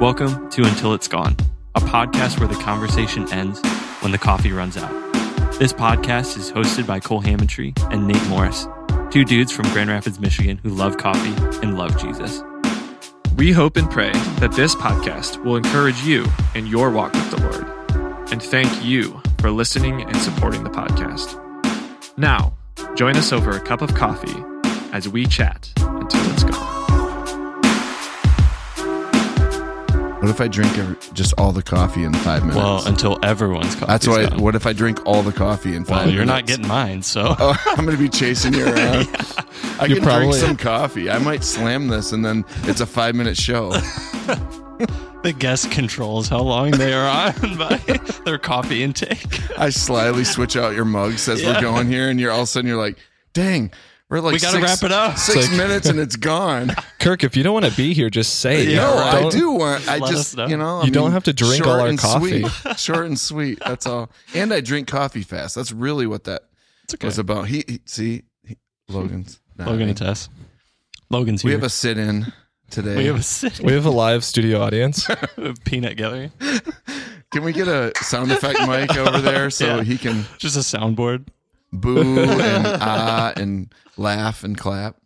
Welcome to Until It's Gone, a podcast where the conversation ends when the coffee runs out. This podcast is hosted by Cole Hammondtree and Nate Morris, two dudes from Grand Rapids, Michigan who love coffee and love Jesus. We hope and pray that this podcast will encourage you in your walk with the Lord. And thank you for listening and supporting the podcast. Now, join us over a cup of coffee as we chat until it's gone. What if I drink every, just all the coffee in five minutes? Well, until everyone's coffee. That's why. What if I drink all the coffee in five Well, minutes? you're not getting mine, so Oh, I'm going to be chasing you around. I You can probably- drink some coffee. I might slam this, and then it's a five minute show. the guest controls how long they are on by their coffee intake. I slyly switch out your mugs as Yeah. we're going here, and you're all of a sudden you're like, "Dang, we're like We gotta six- wrap it up." Six like- minutes, and it's gone." Kirk, if you don't want to be here, just say. Yeah, no, right. I Don't- want. I Let just know. you know I You don't have to drink short all our and coffee. Sweet. short and sweet. That's all. And I drink coffee fast. That's really what that okay. was about. He, he see he, Logan's Logan and Tess. Logan's Here. We have a sit in today. we have a sit We have a live studio audience. peanut gallery. Can we get a sound effect mic over there so Yeah. he can Just a soundboard. boo and ah and laugh and clap?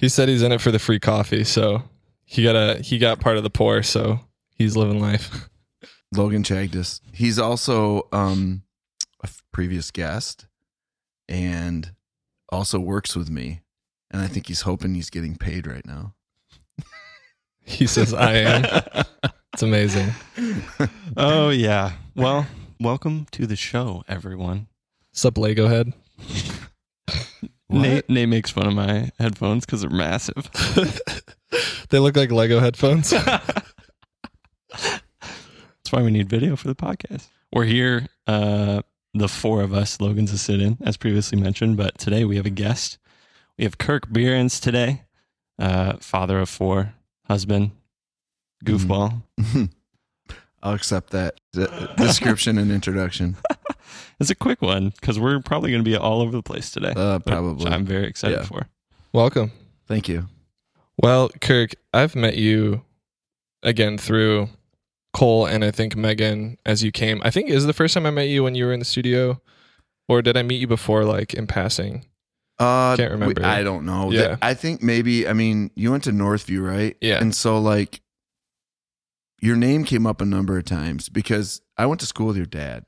He said he's in it for the free coffee, so he got a he got part of the pour, so he's living life. Logan Chagdis. He's also um, a f- previous guest and also works with me. And I think he's hoping he's getting paid right now. He says I am. It's amazing. Oh yeah. Well, welcome to the show, everyone. Sup Lego head? Nate, Nate makes fun of my headphones because they're massive. They look like Lego headphones. That's why we need video for the podcast. We're here, uh, the four of us. Logan's a sit-in, as previously mentioned, but today we have a guest. We have Kirk Bierens today, uh, father of four, husband, goofball. I'll accept that d- description and introduction. It's a quick one because we're probably going to be all over the place today. Uh, which probably. I'm very excited Yeah. for. Welcome. Thank you. Well, Kirk, I've met you again through Cole and I think Megan as you came. I think is the first time I met you when you were in the studio, or did I meet you before, like in passing? Uh, Can't remember. we- I don't know. Yeah. I think maybe. I mean, you went to Northview, right? Yeah. And so, like, your name came up a number of times because I went to school with your dad.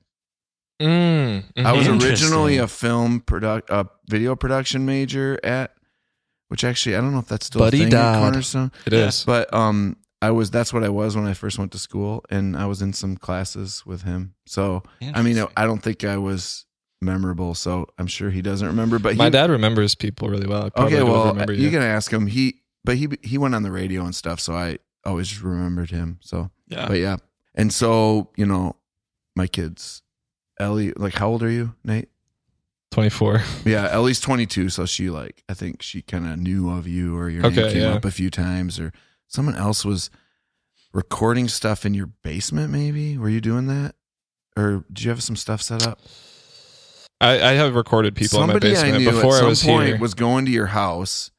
Mm, I was originally a film product, a video production major at, which actually I don't know if that's still Buddy a thing Dodd. at Cornerstone, It is. but um, I was that's what I was when I first went to school, and I was in some classes with him. So I mean, I don't think I was memorable, so I'm sure he doesn't remember. But My he, dad remembers people really well. Okay, well, you you. can ask him. He, but he he went on the radio and stuff, so I always remembered him. So, yeah. but yeah, and so you know, my kids, Ellie, like how old are you, Nate? 24. Yeah, Ellie's 22, so she like I think she kind of knew of you or your Okay, name came yeah. up a few times or someone else was recording stuff in your basement maybe? Were you doing that? Or did you have some stuff set up? I, I have recorded people Somebody in my basement I knew before at some I was point here. was going to your house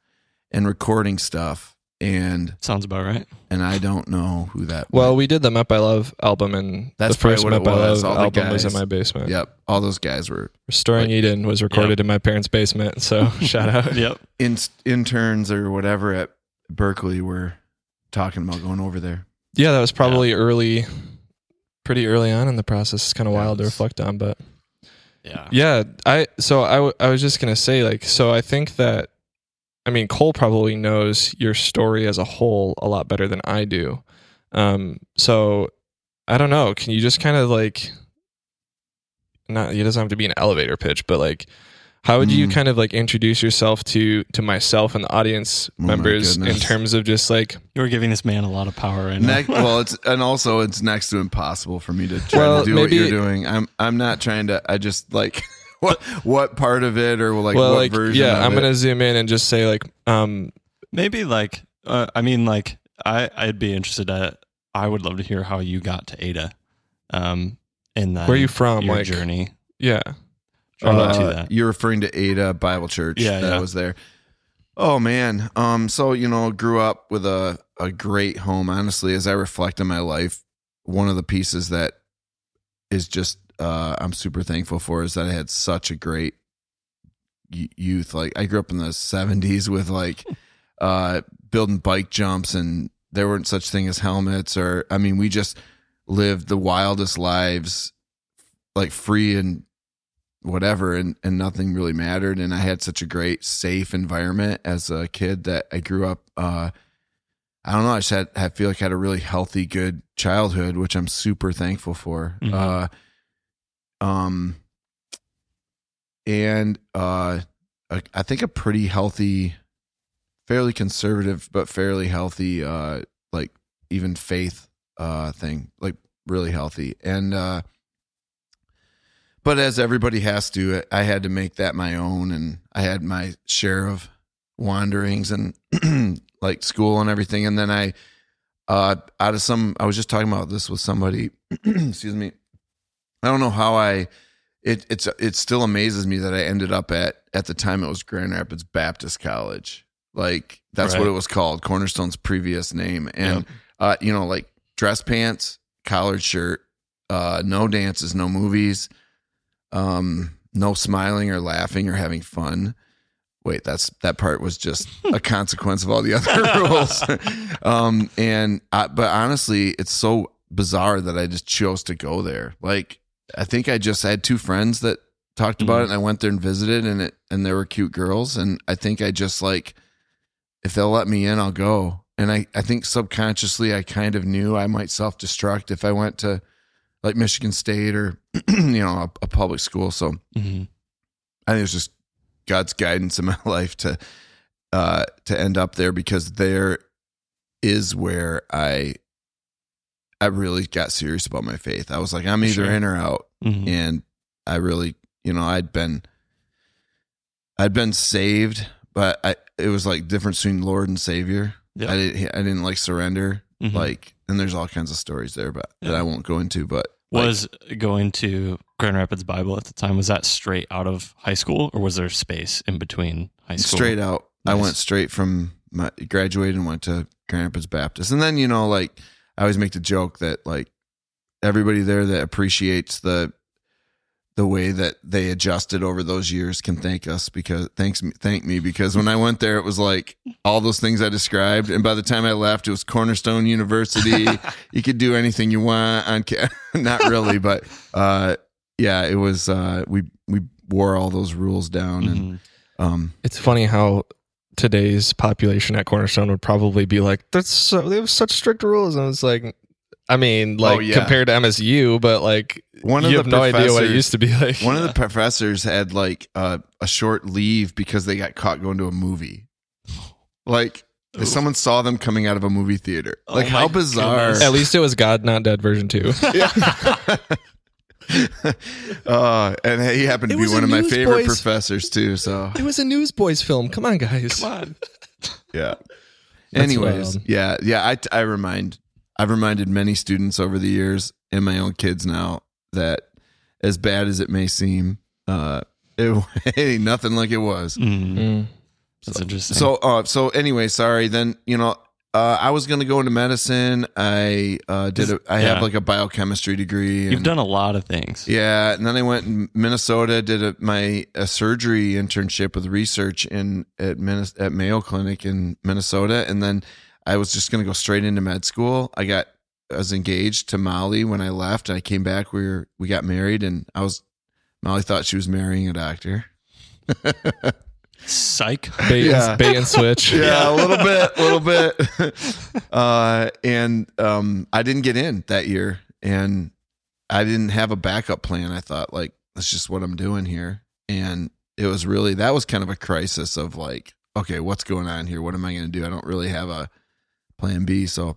and recording stuff and Sounds about right. and I don't know who that was. well, we did the Map I Love album, and That's the first probably Map what it I was. Love All the album was in guys. my basement. Yep, all those guys were Restoring Eden was recorded in my parents' basement. So shout out. Yep. in, interns or whatever at Berkeley were talking about going over there. Yeah, that was probably early, pretty early on in the process. It's kind of Yeah, wild to reflect on, but Yeah. yeah, I so I, w- I was just gonna say like so I think that I mean Cole probably knows your story as a whole a lot better than I do. Um, so I don't know. Can you just kind of like not? It doesn't have to be an elevator pitch, but like. How would you Mm. kind of like introduce yourself to to myself and the audience Oh members in terms of just like You're giving this man a lot of power right now. Next, well, it's and also it's next to impossible for me to try Well, to do what you're doing. I'm I'm not trying to. I just like what what part of it or like well what like version. yeah of I'm it. gonna zoom in and just say like um Maybe like, uh, I mean, like, I I'd be interested at. I would love to hear how you got to Ada, um, and then Where are you from? Your Like- journey. Yeah. Uh, you're referring to Ada Bible Church Yeah, that yeah. was there. Oh man. Um so you know, grew up with a a great home. Honestly, as I reflect on my life, one of the pieces that is just uh I'm super thankful for is that I had such a great youth. Like I grew up in the 70s with like uh building bike jumps and there weren't such thing as helmets or I mean, we just lived the wildest lives like free and whatever and and nothing really mattered and i had such a great safe environment as a kid that i grew up uh i don't know i just had i feel like i had a really healthy good childhood which i'm super thankful for Mhm. uh um and uh I- i think a pretty healthy fairly conservative but fairly healthy uh like even faith uh thing like really healthy and uh but as everybody has to i had to make that my own and i had my share of wanderings and like school and everything. And then i uh out of some i was just talking about this with somebody excuse me. I don't know how i it it's it still amazes me that i ended up at at the time it was grand rapids baptist college. Like that's what it was called cornerstone's previous name. And uh you know like dress pants collared shirt uh no dances no movies um no smiling or laughing or having fun. Wait that's that part was just a consequence of all the other rules. Um and I, but honestly it's so bizarre that i just chose to go there. Like i think i just had two friends that talked about Mhm. it and i went there and visited and it and there were cute girls. And i think i just like if they'll let me in i'll go. And i i think subconsciously i kind of knew i might self-destruct if i went to like michigan state or you know a, a public school so Mhm. I think it's just God's guidance in my life to uh to end up there because there is where I I really got serious about my faith. I was like, I'm either Sure. in or out. Mhm. And I really, you know, I'd been I'd been saved, but I it was like difference between Lord and Savior. Yeah. I didn't I didn't like surrender. Mhm. Like and there's all kinds of stories there, but that I won't go into. But like, was going to Grand Rapids Bible at the time was that straight out of high school or was there space in between high school? Straight out. I went straight from my graduated and went to Grand Rapids Baptist. And then, you know, like I always make the joke that like everybody there that appreciates the the way that they adjusted over those years can thank us because thanks me thank me because when I went there it was like all those things I described. And by the time I left it was Cornerstone University. You could do anything you want. On not really but uh yeah it was uh we we wore all those rules down and Mhm. um It's funny how today's population at Cornerstone would probably be like, "That's so they have such strict rules," and it's like, I mean, like Oh, yeah. compared to MSU, but like One of you the have no idea what it professors- used to be like. One of the professors had like uh, a short leave because they got caught going to a movie. Like Oof. someone saw them coming out of a movie theater. Oh Like my how bizarre! goodness. At least it was God Not Dead version two. Uh, and he happened to It be one of my favorite Newsboys- professors too. So it was a Newsboys film. Come on, guys. Come on. yeah. That's Anyways, wild. yeah, yeah. I I remind I've reminded many students over the years and my own kids now that as bad as it may seem, uh, it ain't nothing like it was. Mhm. Mm. That's interesting. So, uh, so anyway, sorry. Then you know, uh, I was going to go into medicine. I uh, did. A, I Yeah. have like a biochemistry degree. you've done a lot of things. Yeah, and then I went in Minnesota, did a, my a surgery internship with research in at Minnes, at Mayo Clinic in Minnesota, and then I was just going to go straight into med school. I got I was engaged to Molly when I left, and I came back. We were we got married, and I was Molly thought she was marrying a doctor. Psych. Bait, Yeah. and, bait and switch. yeah, a little bit, a little bit. Uh, and um, I didn't get in that year, and I didn't have a backup plan. I thought like that's just what I'm doing here, and it was really that was kind of a crisis of like, okay, what's going on here? What am I going to do? I don't really have a plan B, so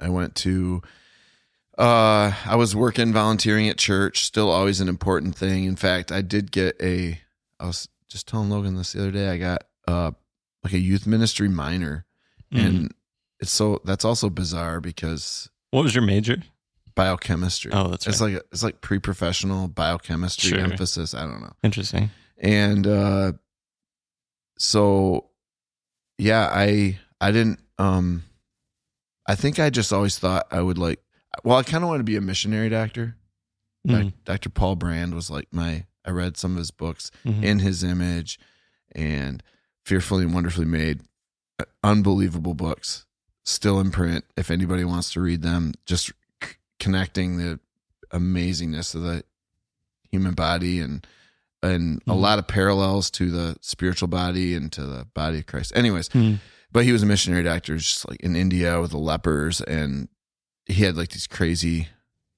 I went to. Uh, I was working volunteering at church, still always an important thing. In fact, I did get a. I was just telling Logan this the other day. I got uh like a youth ministry minor, Mhm. and it's so that's also bizarre because what was your major? biochemistry. Oh, that's right. It's like it's like pre-professional biochemistry Sure. emphasis. I don't know. Interesting. And uh so yeah, I I didn't um I think I just always thought I would like well, I kind of want to be a missionary doctor. Doc- Mhm. Dr. Paul Brand was like my I read some of his books Mhm. in his image and fearfully and wonderfully made uh, unbelievable books still in print if anybody wants to read them just c- connecting the amazingness of the human body and and a Mhm. lot of parallels to the spiritual body and to the body of Christ anyways Mhm. But he was a missionary doctor just like in India with the lepers and he had like this crazy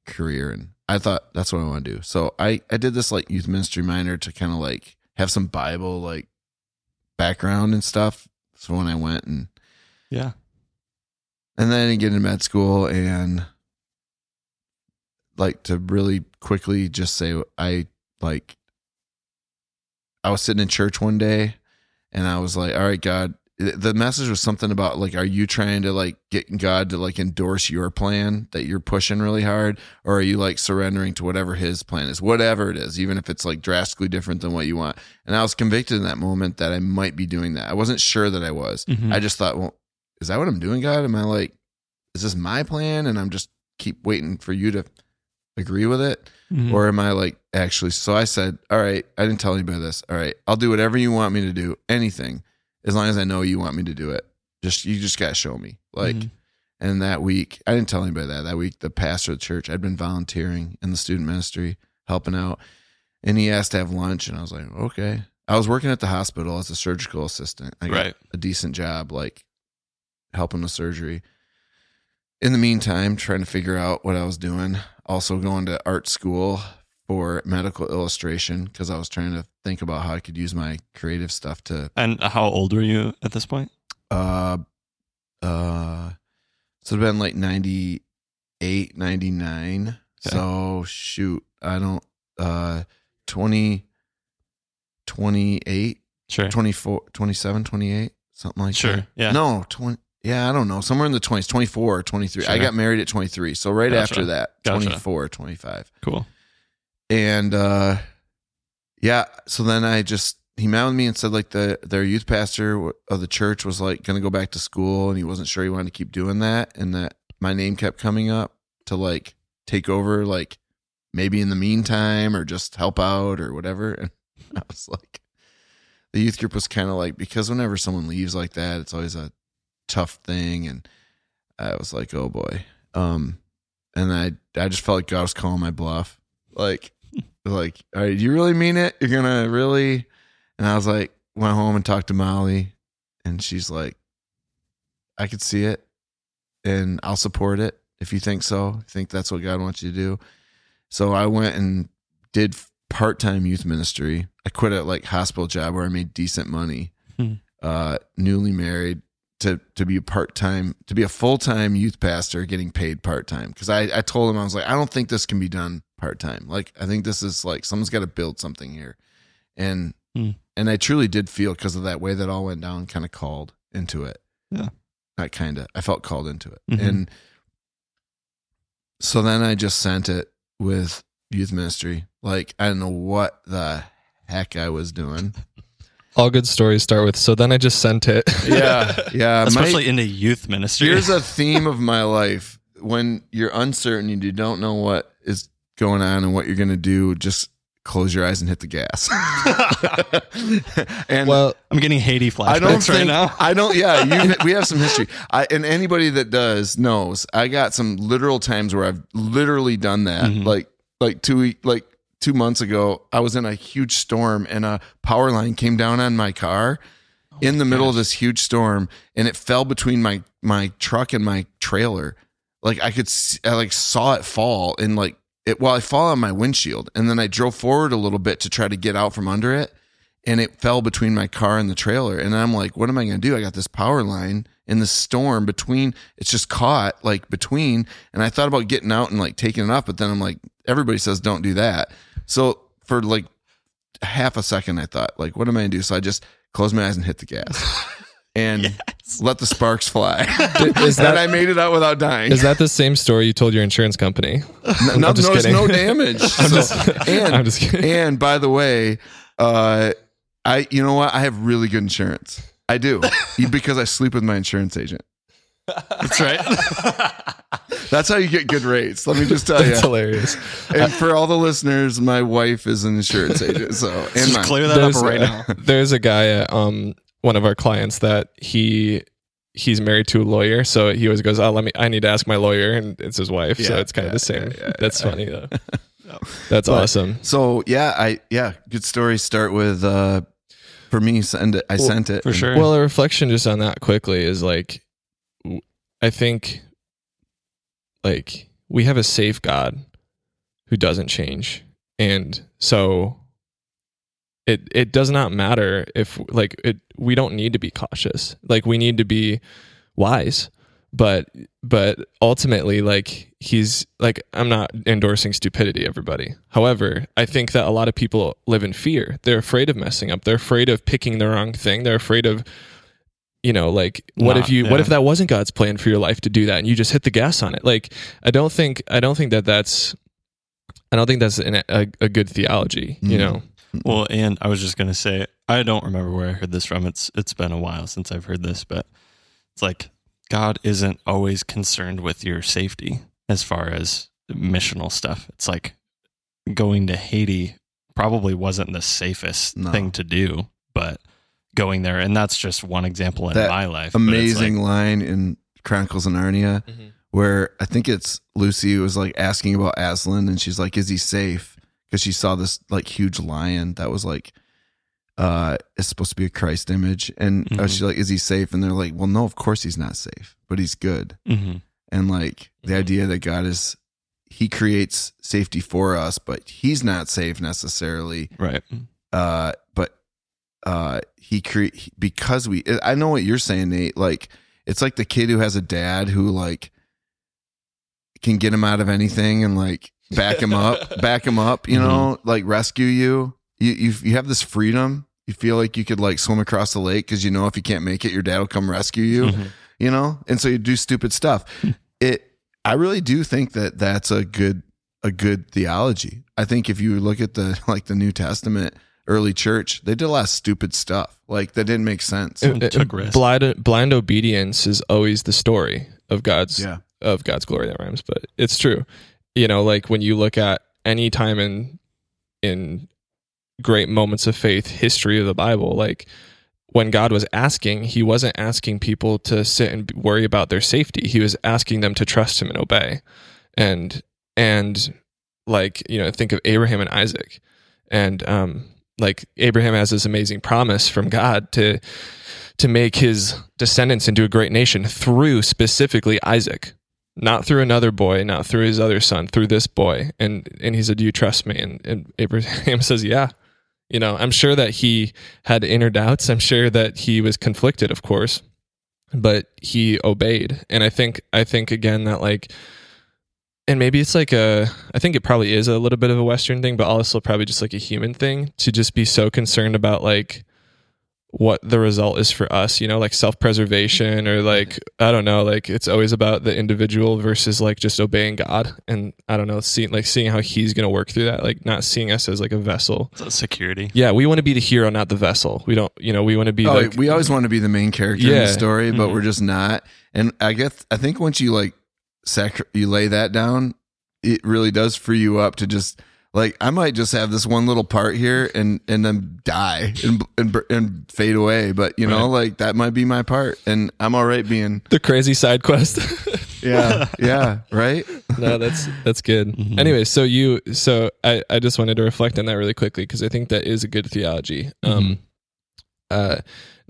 career and I thought that's what I want to do. So I I did this like youth ministry minor to kind of like have some Bible like background and stuff. So when I went and Yeah. and then I get into med school and like to really quickly just say I like I was sitting in church one day and I was like, all right, God, the message was something about like, are you trying to like get God to like endorse your plan that you're pushing really hard? Or are you like surrendering to whatever his plan is, whatever it is, even if it's like drastically different than what you want? And I was convicted in that moment that I might be doing that. I wasn't sure that I was. Mhm. I just thought, well, is that what I'm doing, God? Am I like, is this my plan? And I'm just keep waiting for you to agree with it? Mhm. Or am I like actually? So I said, all right, I didn't tell anybody this. All right, I'll do whatever you want me to do, anything, as long as I know you want me to do it. Just, you just got to show me. Like, Mhm. and that week, I didn't tell anybody that. That week, the pastor of the church, I'd been volunteering in the student ministry, helping out. And he asked to have lunch. And I was like, okay. I was working at the hospital as a surgical assistant. I got Right. a decent job, like helping with surgery. In the meantime, trying to figure out what I was doing. Also going to art school for medical illustration because I was trying to think about how I could use my creative stuff to And how old were you at this point? uh uh so it'd been like 98 99 Okay. so shoot i don't uh 20 28 Sure. 24 27 28 something like Sure. that Yeah. no 20 yeah i don't know somewhere in the 20s 24 or 23 i got married at 23 so right Gotcha. after that Gotcha. 24 25 Cool. And uh yeah so then i just he with me and said like the their youth pastor of the church was like gonna go back to school and he wasn't sure he wanted to keep doing that and that my name kept coming up to like take over like maybe in the meantime or just help out or whatever. And i was like the youth group was kind of like because whenever someone leaves like that it's always a tough thing and i was like oh boy. Um and i i just felt like god was calling my bluff. Like like all right you really mean it? You're gonna really? And i was like went home and talked to molly and she's like i could see it and i'll support it if you think so. I think that's what god wants you to do. So i went and did part-time youth ministry. I quit a like hospital job where i made decent money. Hmm. uh newly married to to be a part-time to be a full-time youth pastor getting paid part-time. Because I, I told him i was like i don't think this can be done part-time. Like i think this is like someone's got to build something here. And Hmm. and i truly did feel because of that way that all went down kind of called into it. Yeah. not kind of i felt called into it. Mhm. and so then i just sent it with youth ministry. Like i don't know what the heck i was doing All good stories start with. So then I just sent it. yeah yeah my- Especially in a youth ministry. Here's a theme of my life. When you're uncertain and you don't know what is going on and what you're going to do, just close your eyes and hit the gas. and well, I'm getting Haiti flashbacks I don't right now. I don't. Yeah, you, we have some history. I, and anybody that does knows. I got some literal times where I've literally done that. Mhm. Like like two like two months ago, I was in a huge storm and a power line came down on my car oh in the middle of this huge storm, and it fell between my my truck and my trailer. Like I could, see, I like saw it fall and like it. Well, I fall on my windshield, and then I drove forward a little bit to try to get out from under it and it fell between my car and the trailer. And I'm like, what am I going to do? I got this power line in the storm between, it's just caught like between. And I thought about getting out and like taking it off, but then I'm like, everybody says don't do that. So for like half a second, I thought, like, what am I going to do? So I just closed my eyes and hit the gas. and let the sparks fly. Is and that I made it out without dying. is that the same story you told your insurance company? no, no, just there's kidding. no damage. I'm So- just- and, I'm just kidding. And by the way, uh, I you know what? I have really good insurance. I do because I sleep with my insurance agent. That's right. That's how you get good rates. Let me just tell you. That's hilarious. And for all the listeners, my wife is an insurance agent. So and Just mine. clear that up right uh, now. There's a guy at um one of our clients that he he's married to a lawyer, so he always goes, "Oh, let me. I need to ask my lawyer," and it's his wife, so Yeah, it's kind yeah, of the same. yeah, yeah, That's yeah. funny though. That's But- awesome. So yeah, I yeah, good story. Start with uh for me. Send it. I Well, sent it For sure. Well, a reflection just on that quickly is like, I think, like we have a safe God who doesn't change, and so it it does not matter if like it. We don't need to be cautious. Like we need to be wise, but but ultimately, like he's like I'm not endorsing stupidity. Everybody, however, I think that a lot of people live in fear. They're afraid of messing up. They're afraid of picking the wrong thing. They're afraid of you know like what Not- if you what if that wasn't god's plan for your life to do that and you just hit the gas on it like i don't think i don't think that that's i don't think that's an, a, a good theology you Mm. know Well, and I was just gonna say, I don't remember where I heard this from. It's it's been a while since I've heard this, but it's like God isn't always concerned with your safety as far as missional stuff. It's like going to Haiti probably wasn't the safest No. thing to do, but going there, and that's just one example in That my life. amazing like- line in Chronicles of Narnia where I think it's Lucy was like asking about Aslan and she's like, "Is he safe?" Because she saw this like huge lion that was like, uh, it's supposed to be a Christ image, and uh, Mhm. she's like, "Is he safe?" And they're like, "Well, no, of course he's not safe, but he's good." Mhm. And like the Mhm. idea that God is, He creates safety for us, but He's not safe necessarily. right. Uh, but uh, He create because we. I know what you're saying, Nate. Like it's like the kid who has a dad who like can get him out of anything and like back him up, back him up. You know, like rescue you. You you you have this freedom. You feel like you could like swim across the lake because you know if you can't make it, your dad will come rescue you Mhm. you know and so you do stupid stuff it i really do think that that's a good a good theology i think if you look at the like the new testament early church they did a lot of stupid stuff like that didn't make sense It- took risks. blind, blind obedience is always the story of god's yeah of God's glory that rhymes, but it's true. You know, like when you look at any time in in great moments of faith history of the Bible, like when God was asking, he wasn't asking people to sit and worry about their safety. He was asking them to trust him and obey. And and like, you know, think of Abraham and Isaac. And um like Abraham has this amazing promise from God to to make his descendants into a great nation through specifically Isaac, not through another boy, not through his other son, through this boy. And and he said, "Do you trust me?" And, and Abraham says, "Yeah." You know, I'm sure that he had inner doubts. I'm sure that he was conflicted, of course, but he obeyed. And I think I think again that like and maybe it's like a I think it probably is a little bit of a western thing, but also probably just like a human thing to just be so concerned about like what the result is for us, you know, like self-preservation or like I don't know, like it's always about the individual versus like just obeying God and I don't know, seeing like seeing how he's going to work through that, like not seeing us as like a vessel. It's a security. Yeah, we want to be the hero, not the vessel. We don't, you know, we want to be oh, like we always want to be the main character in the story but Mhm. we're just not and i guess i think once you like sacri- you lay that down it really does free you up to just like I might just have this one little part here and and then die and and, and fade away, but you know, like that might be my part, and I'm all right being the crazy side quest. yeah yeah right no, that's that's good. Mhm. Anyway, so you so I I just wanted to reflect on that really quickly because I think that is a good theology. Um uh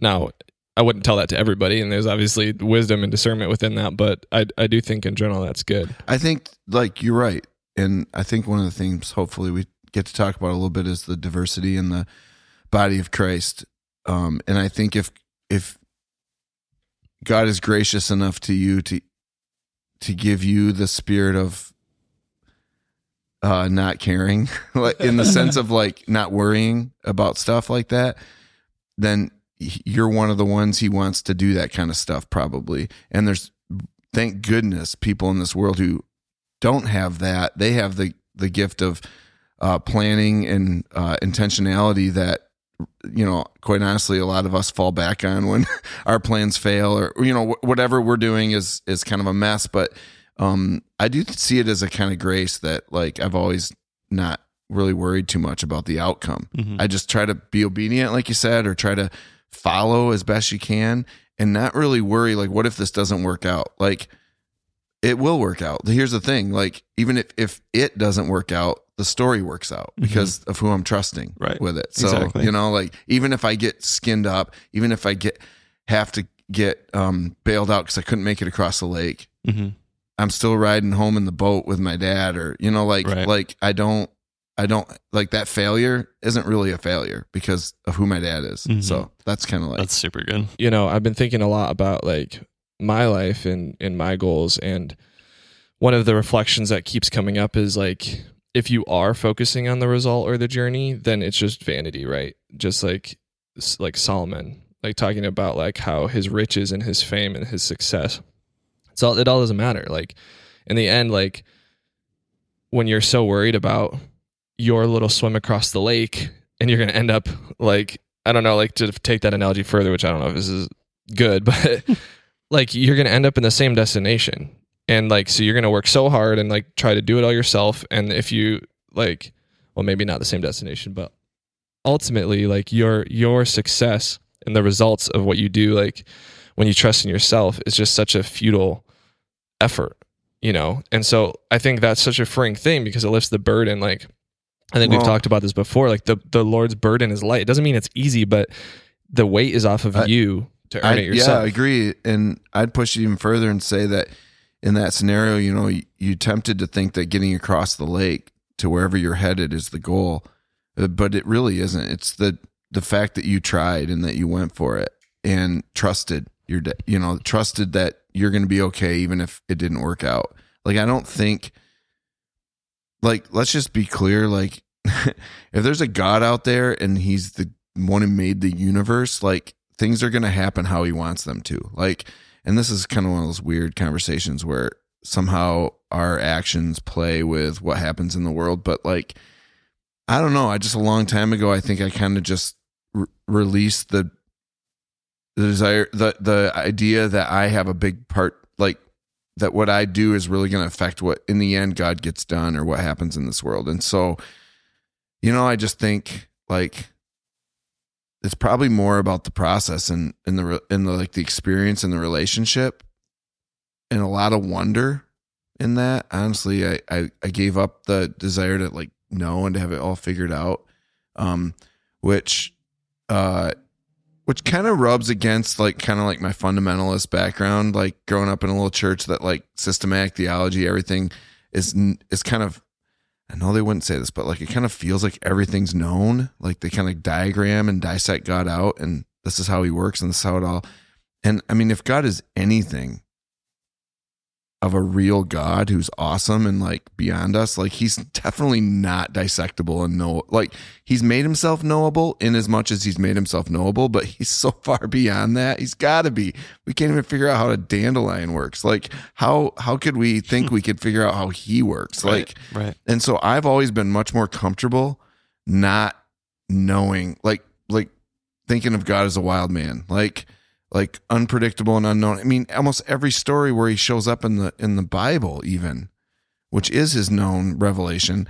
now I wouldn't tell that to everybody and there's obviously wisdom and discernment within that, but I I do think in general that's good. I think like you're right, and I think one of the things hopefully we get to talk about a little bit is the diversity in the body of Christ. Um, and I think if if God is gracious enough to you to to give you the spirit of uh not caring like in the sense of like not worrying about stuff like that then you're one of the ones he wants to do that kind of stuff probably. And there's thank goodness people in this world who don't have that. They have the the gift of uh, planning and uh, intentionality that you know quite honestly a lot of us fall back on when our plans fail or you know wh- whatever we're doing is is kind of a mess but um i do see it as a kind of grace that like i've always not really worried too much about the outcome Mhm. i just try to be obedient like you said or try to follow as best you can and not really worry like what if this doesn't work out like it will work out here's the thing like even if if it doesn't work out the story works out because of who i'm trusting Right. with it so Exactly. you know like even if i get skinned up even if i get have to get um bailed out because i couldn't make it across the lake Mhm. i'm still riding home in the boat with my dad or you know like Right. like i don't i don't like that failure isn't really a failure because of who my dad is Mhm. so that's kind of like That's super good. you know, I've been thinking a lot about like my life and and my goals and one of the reflections that keeps coming up is like if you are focusing on the result or the journey, then it's just vanity, right? Just like like Solomon, like talking about like how his riches and his fame and his success. It's all it all doesn't matter. Like in the end, like when you're so worried about your little swim across the lake and you're gonna end up like I don't know, like to take that analogy further, which I don't know if this is good, but like you're gonna end up in the same destination. And like so you're gonna work so hard and like try to do it all yourself. And if you like well maybe not the same destination, but ultimately like your your success and the results of what you do, like when you trust in yourself is just such a futile effort, you know? And so I think that's such a freeing thing because it lifts the burden like I think we've talked about this before. Like the the Lord's burden is light. It doesn't mean it's easy, but the weight is off of I- you to earn I, it yourself. yeah. I agree. And I'd push it even further and say that in that scenario, you know, you, you tempted to think that getting across the lake to wherever you're headed is the goal, Uh, but it really isn't. It's the the fact that you tried and that you went for it and trusted your, you know, trusted that you're going to be okay even if it didn't work out. Like I don't think, like let's just be clear, like if there's a God out there and he's the one who made the universe, like things are going to happen how he wants them to. Like, and this is kind of one of those weird conversations where somehow our actions play with what happens in the world. But like, I don't know. I just a long time ago, I think I kind of just re- released the the desire, the the idea that I have a big part, that what I do is really going to affect what in the end God gets done or what happens in this world. And so, you know, I just think like it's probably more about the process and in the in the like the experience and the relationship and a lot of wonder in that honestly I, I i gave up the desire to like know and to have it all figured out um which uh which kind of rubs against like kind of like my fundamentalist background like growing up in a little church that like systematic theology everything is is kind of I know they wouldn't say this, but like it kind of feels like everything's known. Like they kind of diagram and dissect God out, and this is how He works, and this is how it all. And I mean, if God is anything of a real God who's awesome and like beyond us, like He's definitely not dissectable and know. Like He's made Himself knowable in as much as He's made Himself knowable, but He's so far beyond that. He's got to be. We can't even figure out how a dandelion works. Like how how could we think we could figure out how He works? Like. right. And so I've always been much more comfortable not knowing like like thinking of God as a wild man. Like like unpredictable and unknown. I mean, almost every story where he shows up in the in the Bible even, which is his known revelation,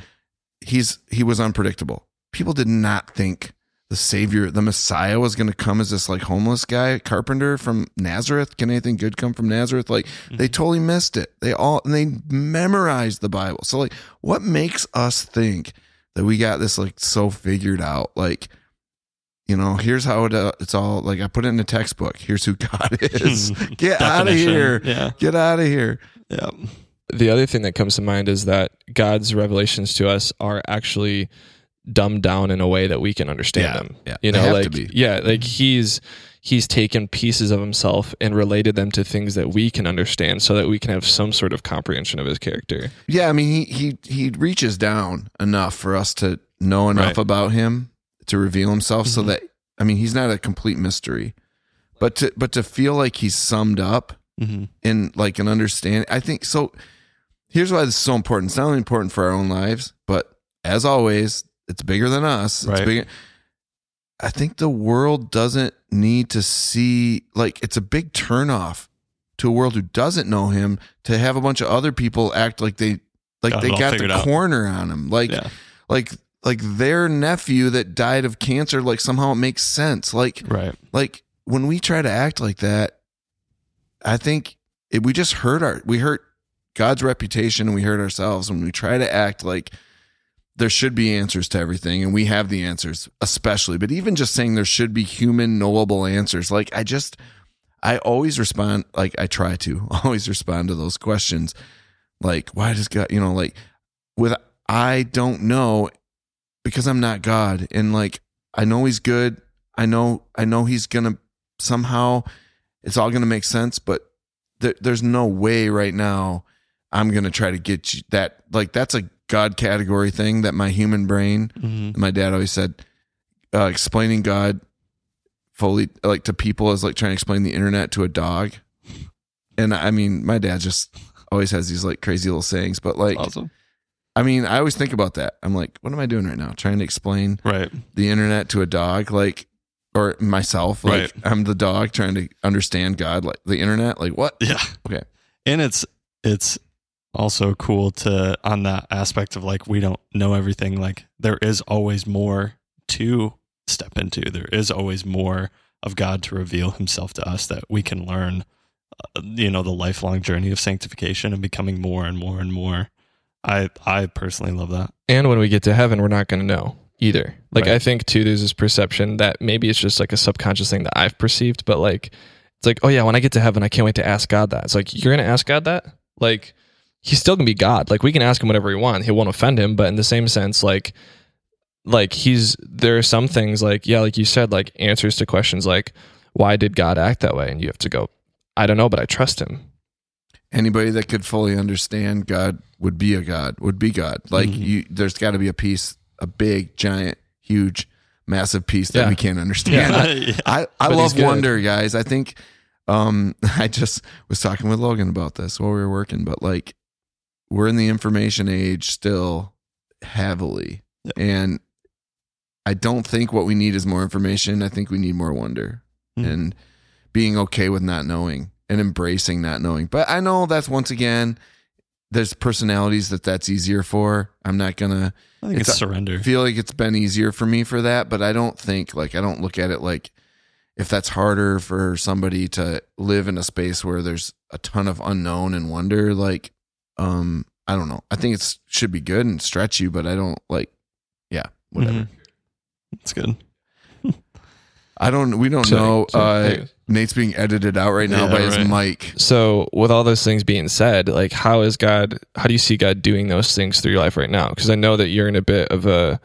he's he was unpredictable. People did not think the savior, the Messiah was going to come as this like homeless guy, carpenter from Nazareth. Can anything good come from Nazareth? Like they mm-hmm. totally missed it. They all and they memorized the Bible. So like what makes us think that we got this like so figured out like you know, here's how it, uh, it's all like I put it in a textbook. Here's who God is. Get out of here. Yeah. Get out of here. Yeah. the other thing that comes to mind is that God's revelations to us are actually dumbed down in a way that we can understand Yeah, them. yeah. You They know, have like to be. yeah, like he's he's taken pieces of himself and related them to things that we can understand so that we can have some sort of comprehension of his character. Yeah, I mean, he he he reaches down enough for us to know enough Right. about him to reveal himself, so Mhm. that I mean, he's not a complete mystery, but to but to feel like he's summed up hmm in like an understanding I think so. Here's why this is so important. It's not only important for our own lives, but as always, it's bigger than us. It's Right. bigger. I think the world doesn't need to see like it's a big turnoff to a world who doesn't know him to have a bunch of other people act like they like Got they got the out. corner on him. Like Yeah. like like their nephew that died of cancer like somehow it makes sense. Like Right. like when we try to act like that, I think it, we just hurt our we hurt God's reputation and we hurt ourselves when we try to act like there should be answers to everything and we have the answers especially but even just saying there should be human knowable answers like I just I always respond like I try to always respond to those questions like why does God you know like with I don't know because I'm not God and like I know he's good I know I know he's gonna somehow it's all gonna make sense, but there, there's no way right now I'm gonna try to get you that like that's a God category thing that my human brain. hmm My dad always said uh, explaining God fully like to people is like trying to explain the internet to a dog, and I mean my dad just always has these like crazy little sayings, but like Awesome. I mean I always think about that. I'm like, what am I doing right now? Trying to explain Right. the internet to a dog like or myself like Right. i'm the dog trying to understand god like the internet like what Yeah. Okay. And it's it's also cool to on that aspect of like we don't know everything. Like there is always more to step into. There is always more of God to reveal Himself to us that we can learn. Uh, you know the lifelong journey of sanctification and becoming more and more and more. I I personally love that. And when we get to heaven, we're not going to know either. Like, Right. I think too, there's this perception that maybe it's just like a subconscious thing that I've perceived, but like, it's like, oh yeah, when I get to heaven, I can't wait to ask God that. It's like, you're going to ask God that? Like, he's still going to be God. Like, we can ask him whatever we want. He won't offend him. But in the same sense, like, like he's, there are some things like, yeah, like you said, like answers to questions like, why did God act that way? And you have to go, I don't know, but I trust him. Anybody that could fully understand god would be a god would be god like Mhm. you there's got to be a piece a big giant huge massive piece that Yeah. we can't understand Yeah. I, I he's love wonder, guys. I think um I just was talking with Logan about this while we were working, but like we're in the information age still heavily. And I don't think what we need is more information. I think we need more wonder Hmm. and being okay with not knowing and embracing not knowing. But I know that's once again there's personalities that that's easier for. I'm not going to I think It's it's, surrender. feel like it's been easier for me for that, but I don't think like I don't look at it like if that's harder for somebody to live in a space where there's a ton of unknown and wonder, like um I don't know. I think it's should be good and stretch you, but I don't like yeah, whatever. Mhm. Good. I don't we don't know so- uh. Nate's being edited out right now Yeah, by his right. mic. So, with all those things being said, like, how is God? How do you see God doing those things through your life right now? Because I know that you're in a bit of a,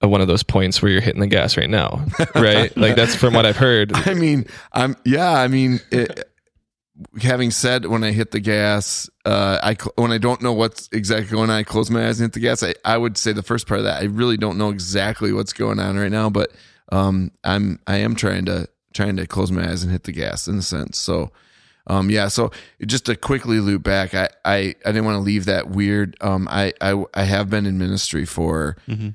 of one of those points where you're hitting the gas right now, right? like that's from what I've heard. I mean, I'm yeah. I mean, it, having said when I hit the gas, uh, I when I don't know what's exactly going on, I close my eyes and hit the gas. I, I would say the first part of that, I really don't know exactly what's going on right now, but um, I'm I am trying to trying to close my eyes and hit the gas in a sense. So. Um, yeah, so just to quickly loop back, I, I, I didn't want to leave that weird. Um, I, I, I have been in ministry for, hmm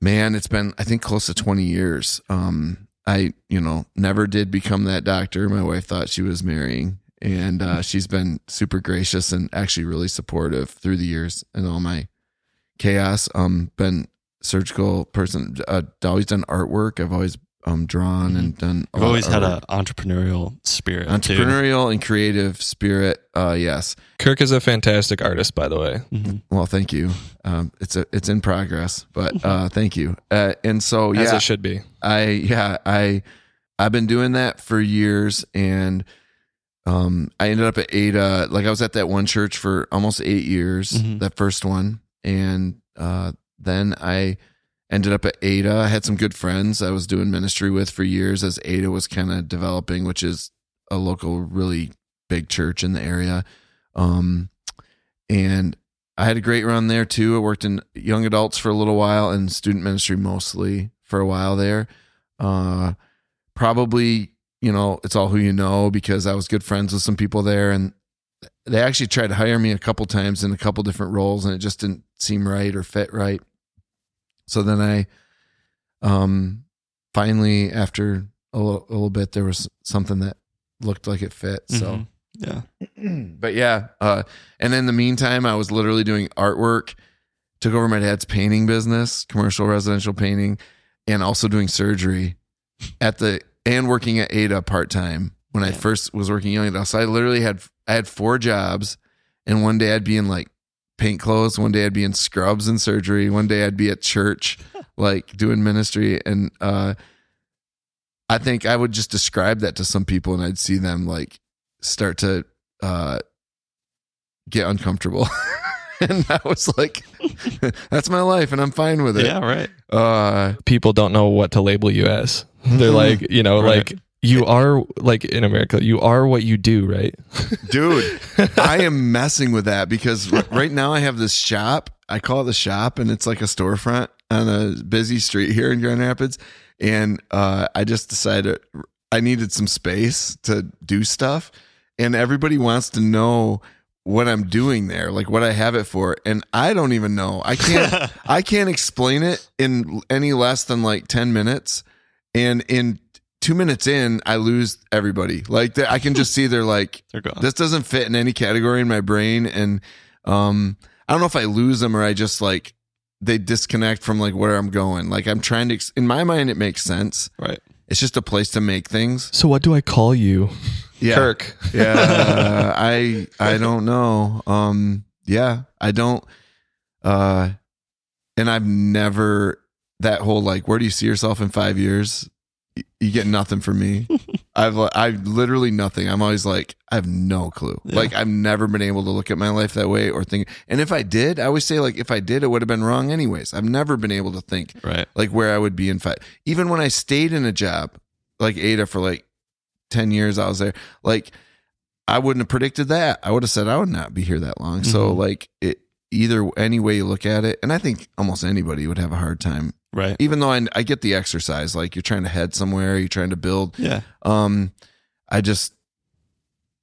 man it's been i think close to 20 years um i you know never did become that doctor my wife thought she was marrying and uh she's been super gracious and actually really supportive through the years and all my chaos um been surgical person uh always done artwork i've always um drawn and done I've always had an entrepreneurial spirit. too. entrepreneurial and creative spirit uh yes Kirk is a fantastic artist, by the way. Mhm. well thank you um it's a it's in progress but uh thank you uh and so As yeah it should be. I yeah, I I've been doing that for years and um I ended up at Ada like I was at that one church for almost 8 years, Mhm. that first one and uh then I ended up at Ada. I had some good friends I was doing ministry with for years as Ada was kind of developing, which is a local really big church in the area. Um and I had a great run there too. I worked in young adults for a little while and student ministry mostly for a while there. Uh, probably, you know, it's all who you know because I was good friends with some people there and they actually tried to hire me a couple times in a couple different roles and it just didn't seem right or fit right. So then I um finally after a little, a little bit there was something that looked like it fit. So Mhm. yeah. but yeah, uh, and in the meantime, I was literally doing artwork. Took over my dad's painting business, commercial residential painting, and also doing surgery at the and working at Ada part time when I first was working young adult. So I literally had I had four jobs, and one day I'd be in like paint clothes, one day I'd be in scrubs and surgery, one day I'd be at church like doing ministry, and uh, I think I would just describe that to some people, and I'd see them like start to uh, get uncomfortable. and I was like, that's my life and I'm fine with it. Yeah, right. Uh, People don't know what to label you as. They're like, you know, Right. like you are like in America, you are what you do, right? dude, I am messing with that because right now I have this shop. I call it the shop and it's like a storefront on a busy street here in Grand Rapids. And uh, I just decided I needed some space to do stuff. And everybody wants to know what I'm doing there, like what I have it for. And I don't even know. I can't I can't explain it in any less than like 10 minutes. And in two minutes in, I lose everybody. Like they- I can just see they're like, They're gone. this doesn't fit in any category in my brain. And um, I don't know if I lose them or I just like they disconnect from like where I'm going. Like I'm trying to, in my mind, it makes sense. right. It's just a place to make things. So what do I call you? Yeah. Kirk. yeah i i don't know um yeah i don't uh and i've never that whole like where do you see yourself in five years Y- you get nothing from me i've i've literally nothing i'm always like i have no clue Yeah. like i've never been able to look at my life that way or think and if i did i always say like if i did it would have been wrong anyways i've never been able to think Right. like where I would be in five. Even when I stayed in a job like Ada for like 10 years, I was there. Like, I wouldn't have predicted that. I would have said I would not be here that long. So, Mhm. like, it either any way you look at it, and I think almost anybody would have a hard time, Right. even though I, I get the exercise. Like, you're trying to head somewhere, you're trying to build. Yeah. Um, I just,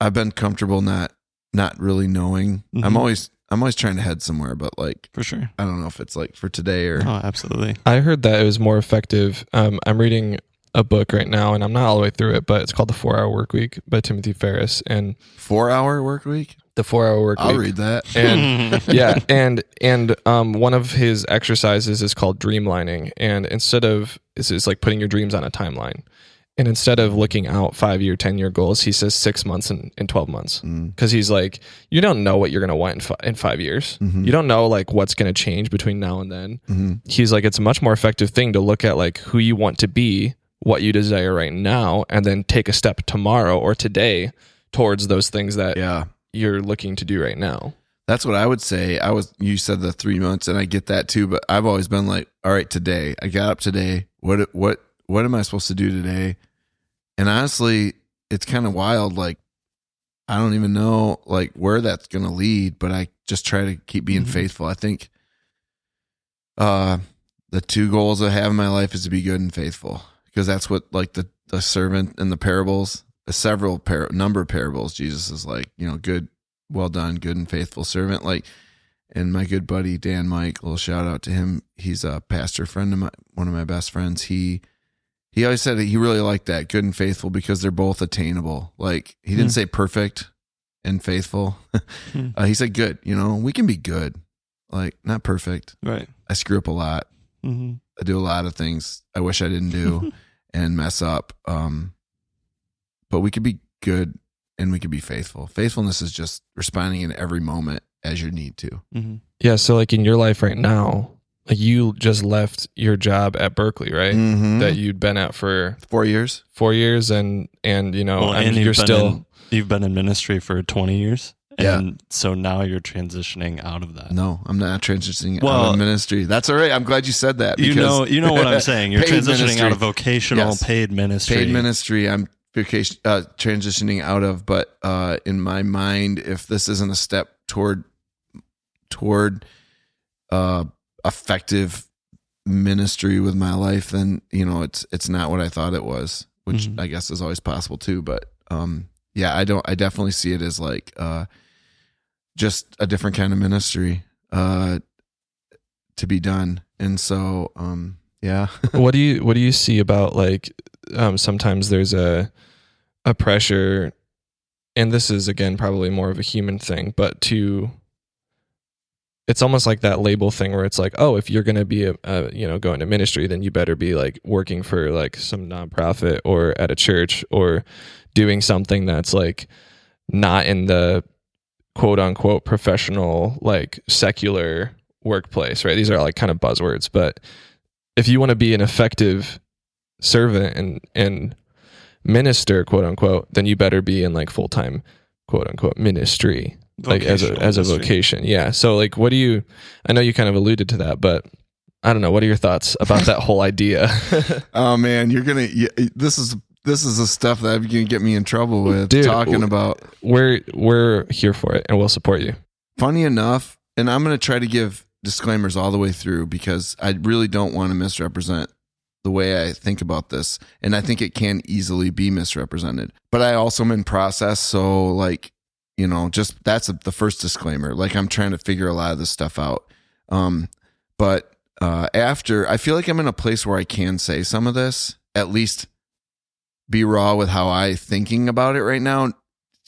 I've been comfortable not, not really knowing. I'm Mhm. always, I'm always trying to head somewhere, but like, For sure. I don't know if it's like for today or. Oh, absolutely. I heard that it was more effective. Um, I'm reading a book right now, and I'm not all the way through it, but it's called The Four Hour Work Week by Timothy Ferriss. And Four hour work week. The Four Hour Work I'll Week. read that. And yeah, and and um, one of his exercises is called dreamlining, and instead of it's, it's like putting your dreams on a timeline, and instead of looking out five year, ten year goals, he says six months and, and twelve months, Mm. because he's like, you don't know what you're gonna want in, fi- in five years. Mhm. You don't know like what's gonna change between now and then. Mhm. He's like, it's a much more effective thing to look at like who you want to be, what you desire right now, and then take a step tomorrow or today towards those things that Yeah. You're looking to do right now. That's what I would say. I was you said the 3 months and I get that too, but I've always been like, all right, today. I got up today. What what what am I supposed to do today? And honestly, it's kind of wild like I don't even know like where that's going to lead, but I just try to keep being Mhm. faithful. I think uh the two goals I have in my life is to be good and faithful because that's what like the the servant in the parables, several par- number of parables Jesus is like, you know, good well done, good and faithful servant. Like, and my good buddy Dan Mike, little shout out to him. He's a pastor friend of my one of my best friends. He he always said that he really liked that good and faithful because they're both attainable. Like he didn't Hmm. say perfect and faithful. Hmm. uh, he said good. You know, we can be good, like not perfect. Right. I screw up a lot. hmm I do a lot of things I wish I didn't do and mess up. Um, but we could be good and we could be faithful. Faithfulness is just responding in every moment as you need to. hmm Yeah, so like in your life right now, like you just left your job at Berkeley, right? Mhm. That you'd been at for Four years. four years, and and you know, Well, I mean, and you're still in, you've been in ministry for 20 years. Yeah. And so now you're transitioning out of that. No, I'm not transitioning out Well- of ministry. That's all right. I'm glad you said that. You know, you know what I'm saying. You're transitioning ministry. out of vocational Yes. paid ministry. paid ministry. I'm vacation uh, transitioning out of, but uh, in my mind, if this isn't a step toward toward uh, effective ministry with my life, then you know it's it's not what I thought it was. which Mhm. I guess is always possible too. But um, yeah, I don't. I definitely see it as like uh, just a different kind of ministry uh, to be done. And so, um, yeah, what do you what do you see about like um, sometimes there's a a pressure and this is again probably more of a human thing but to it's almost like that label thing where it's like oh if you're going to be a, a you know going to ministry then you better be like working for like some nonprofit or at a church or doing something that's like not in the quote unquote professional like secular workplace right? These are like kind of buzzwords but if you want to be an effective servant and and minister quote unquote then you better be in like full-time quote unquote ministry like as a Vocational as a ministry. vocation yeah so like what do you i know you kind of alluded to that but i don't know what are your thoughts about that whole idea oh man, you're gonna. y this is this is the stuff that you're gonna get me in trouble with Dude, talking about. we're we're here for it and we'll support you funny enough, and I'm going to try to give disclaimers all the way through because I really don't want to misrepresent the way I think about this. And I think it can easily be misrepresented. But I also am in process. So, like, you know, just that's the first disclaimer. Like, I'm trying to figure a lot of this stuff out. Um, but uh, after, I feel like I'm in a place where I can say some of this, at least be raw with how I thinking about it right now,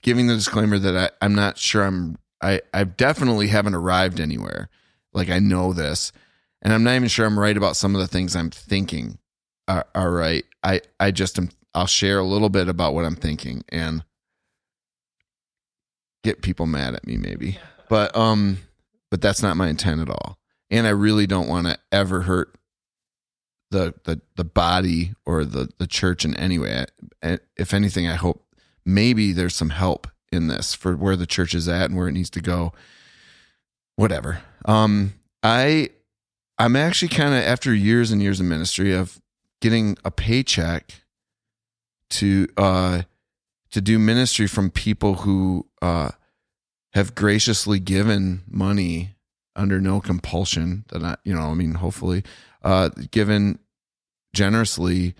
giving the disclaimer that I, I'm not sure I'm I, I definitely haven't arrived anywhere. Like I know this, and I'm not even sure I'm right about some of the things I'm thinking are, are. I, I just am. I'll share a little bit about what I'm thinking and get people mad at me maybe, but um, but that's not my intent at all. And I really don't want to ever hurt the the the body or the the church in any way. I- If anything, I hope maybe there's some help in this for where the church is at and where it needs to go. Whatever. Um, I I'm actually kind of after years and years of ministry of getting a paycheck to uh to do ministry from people who uh have graciously given money under no compulsion that I you know I mean hopefully uh given generously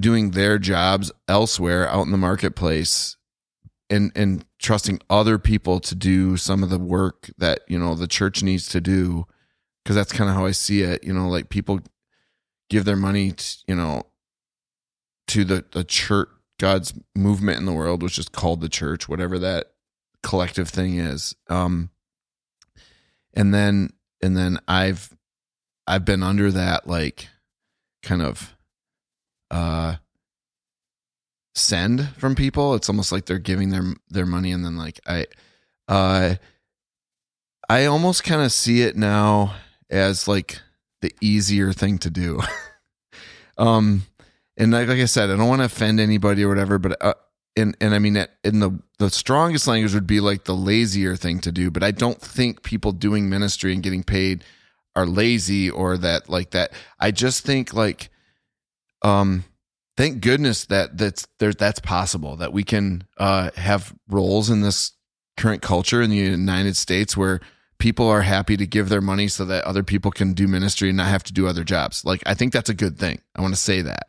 doing their jobs elsewhere out in the marketplace and and trusting other people to do some of the work that you know the church needs to do. Because that's kind of how I see it you know like people give their money to, you know to the the church God's movement in the world which is called the church whatever that collective thing is um and then and then I've I've been under that like kind of uh send from people. It's almost like they're giving their their money and then like i uh i almost kind of see it now as like the easier thing to do. Um and like, like i said i don't want to offend anybody or whatever but uh and and i mean in the the strongest language would be like the lazier thing to do but i don't think people doing ministry and getting paid are lazy or that like that. I just think like um thank goodness that that's there that's possible that we can uh have roles in this current culture in the United States where people are happy to give their money so that other people can do ministry and not have to do other jobs. Like I think that's a good thing. I want to say that.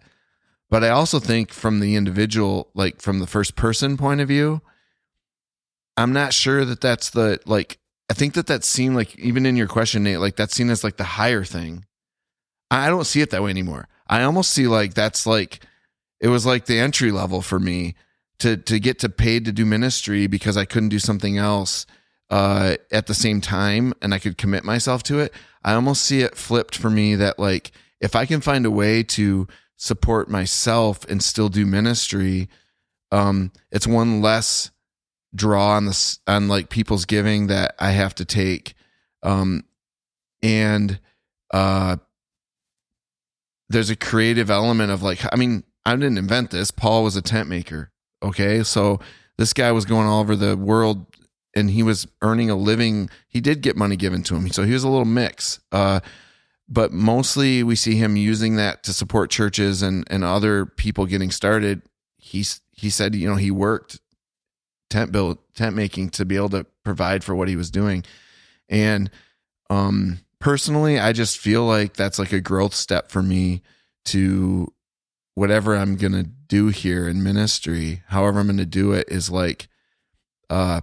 But I also think from the individual like from the first person point of view I'm not sure that that's the like I think that that seemed like even in your question Nate like that's seen as like the higher thing. I don't see it that way anymore. I almost see like that's like it was like the entry level for me to to get to paid to do ministry because I couldn't do something else uh, at the same time and I could commit myself to it. I almost see it flipped for me that like if I can find a way to support myself and still do ministry, um, it's one less draw on this on like people's giving that I have to take, um, and uh, there's a creative element of like I mean I didn't invent this. Paul was a tent maker. Okay. So this guy was going all over the world and he was earning a living. He did get money given to him. So he was a little mix. Uh, but mostly we see him using that to support churches and, and other people getting started. He's, he said, you know, he worked tent build, tent making to be able to provide for what he was doing. And, um, personally, I just feel like that's like a growth step for me to whatever I'm to do here in ministry, however I'm to do it is like uh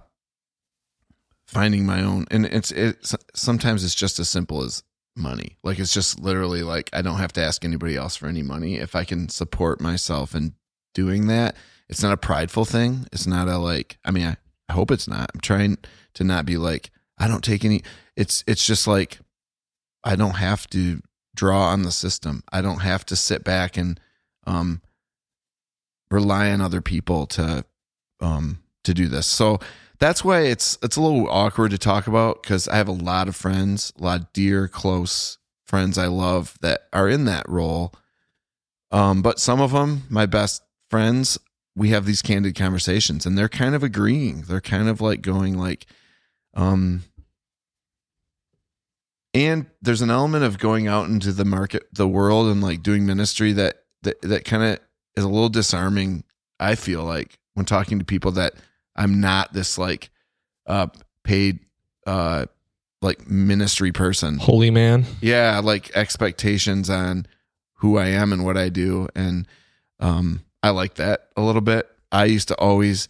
finding my own and it's it's sometimes it's just as simple as money. Like it's just literally like I don't have to ask anybody else for any money if I can support myself in doing that. It's not a prideful thing. It's not a like I mean I, I hope it's not. I'm trying to not be like I don't take any it's it's just like I don't have to draw on the system. I don't have to sit back and um rely on other people to um to do this. So that's why it's it's a little awkward to talk about because I have a lot of friends, a lot of dear, close friends I love that are in that role. Um, but some of them, my best friends, we have these candid conversations, and they're kind of agreeing. They're kind of like going like, um, and there's an element of going out into the market, the world, and like doing ministry that that that kind of is a little disarming. I feel like when talking to people that I'm not this like uh paid uh like ministry person. Holy man. Yeah, like expectations on who I am and what I do and um I like that a little bit. I used to always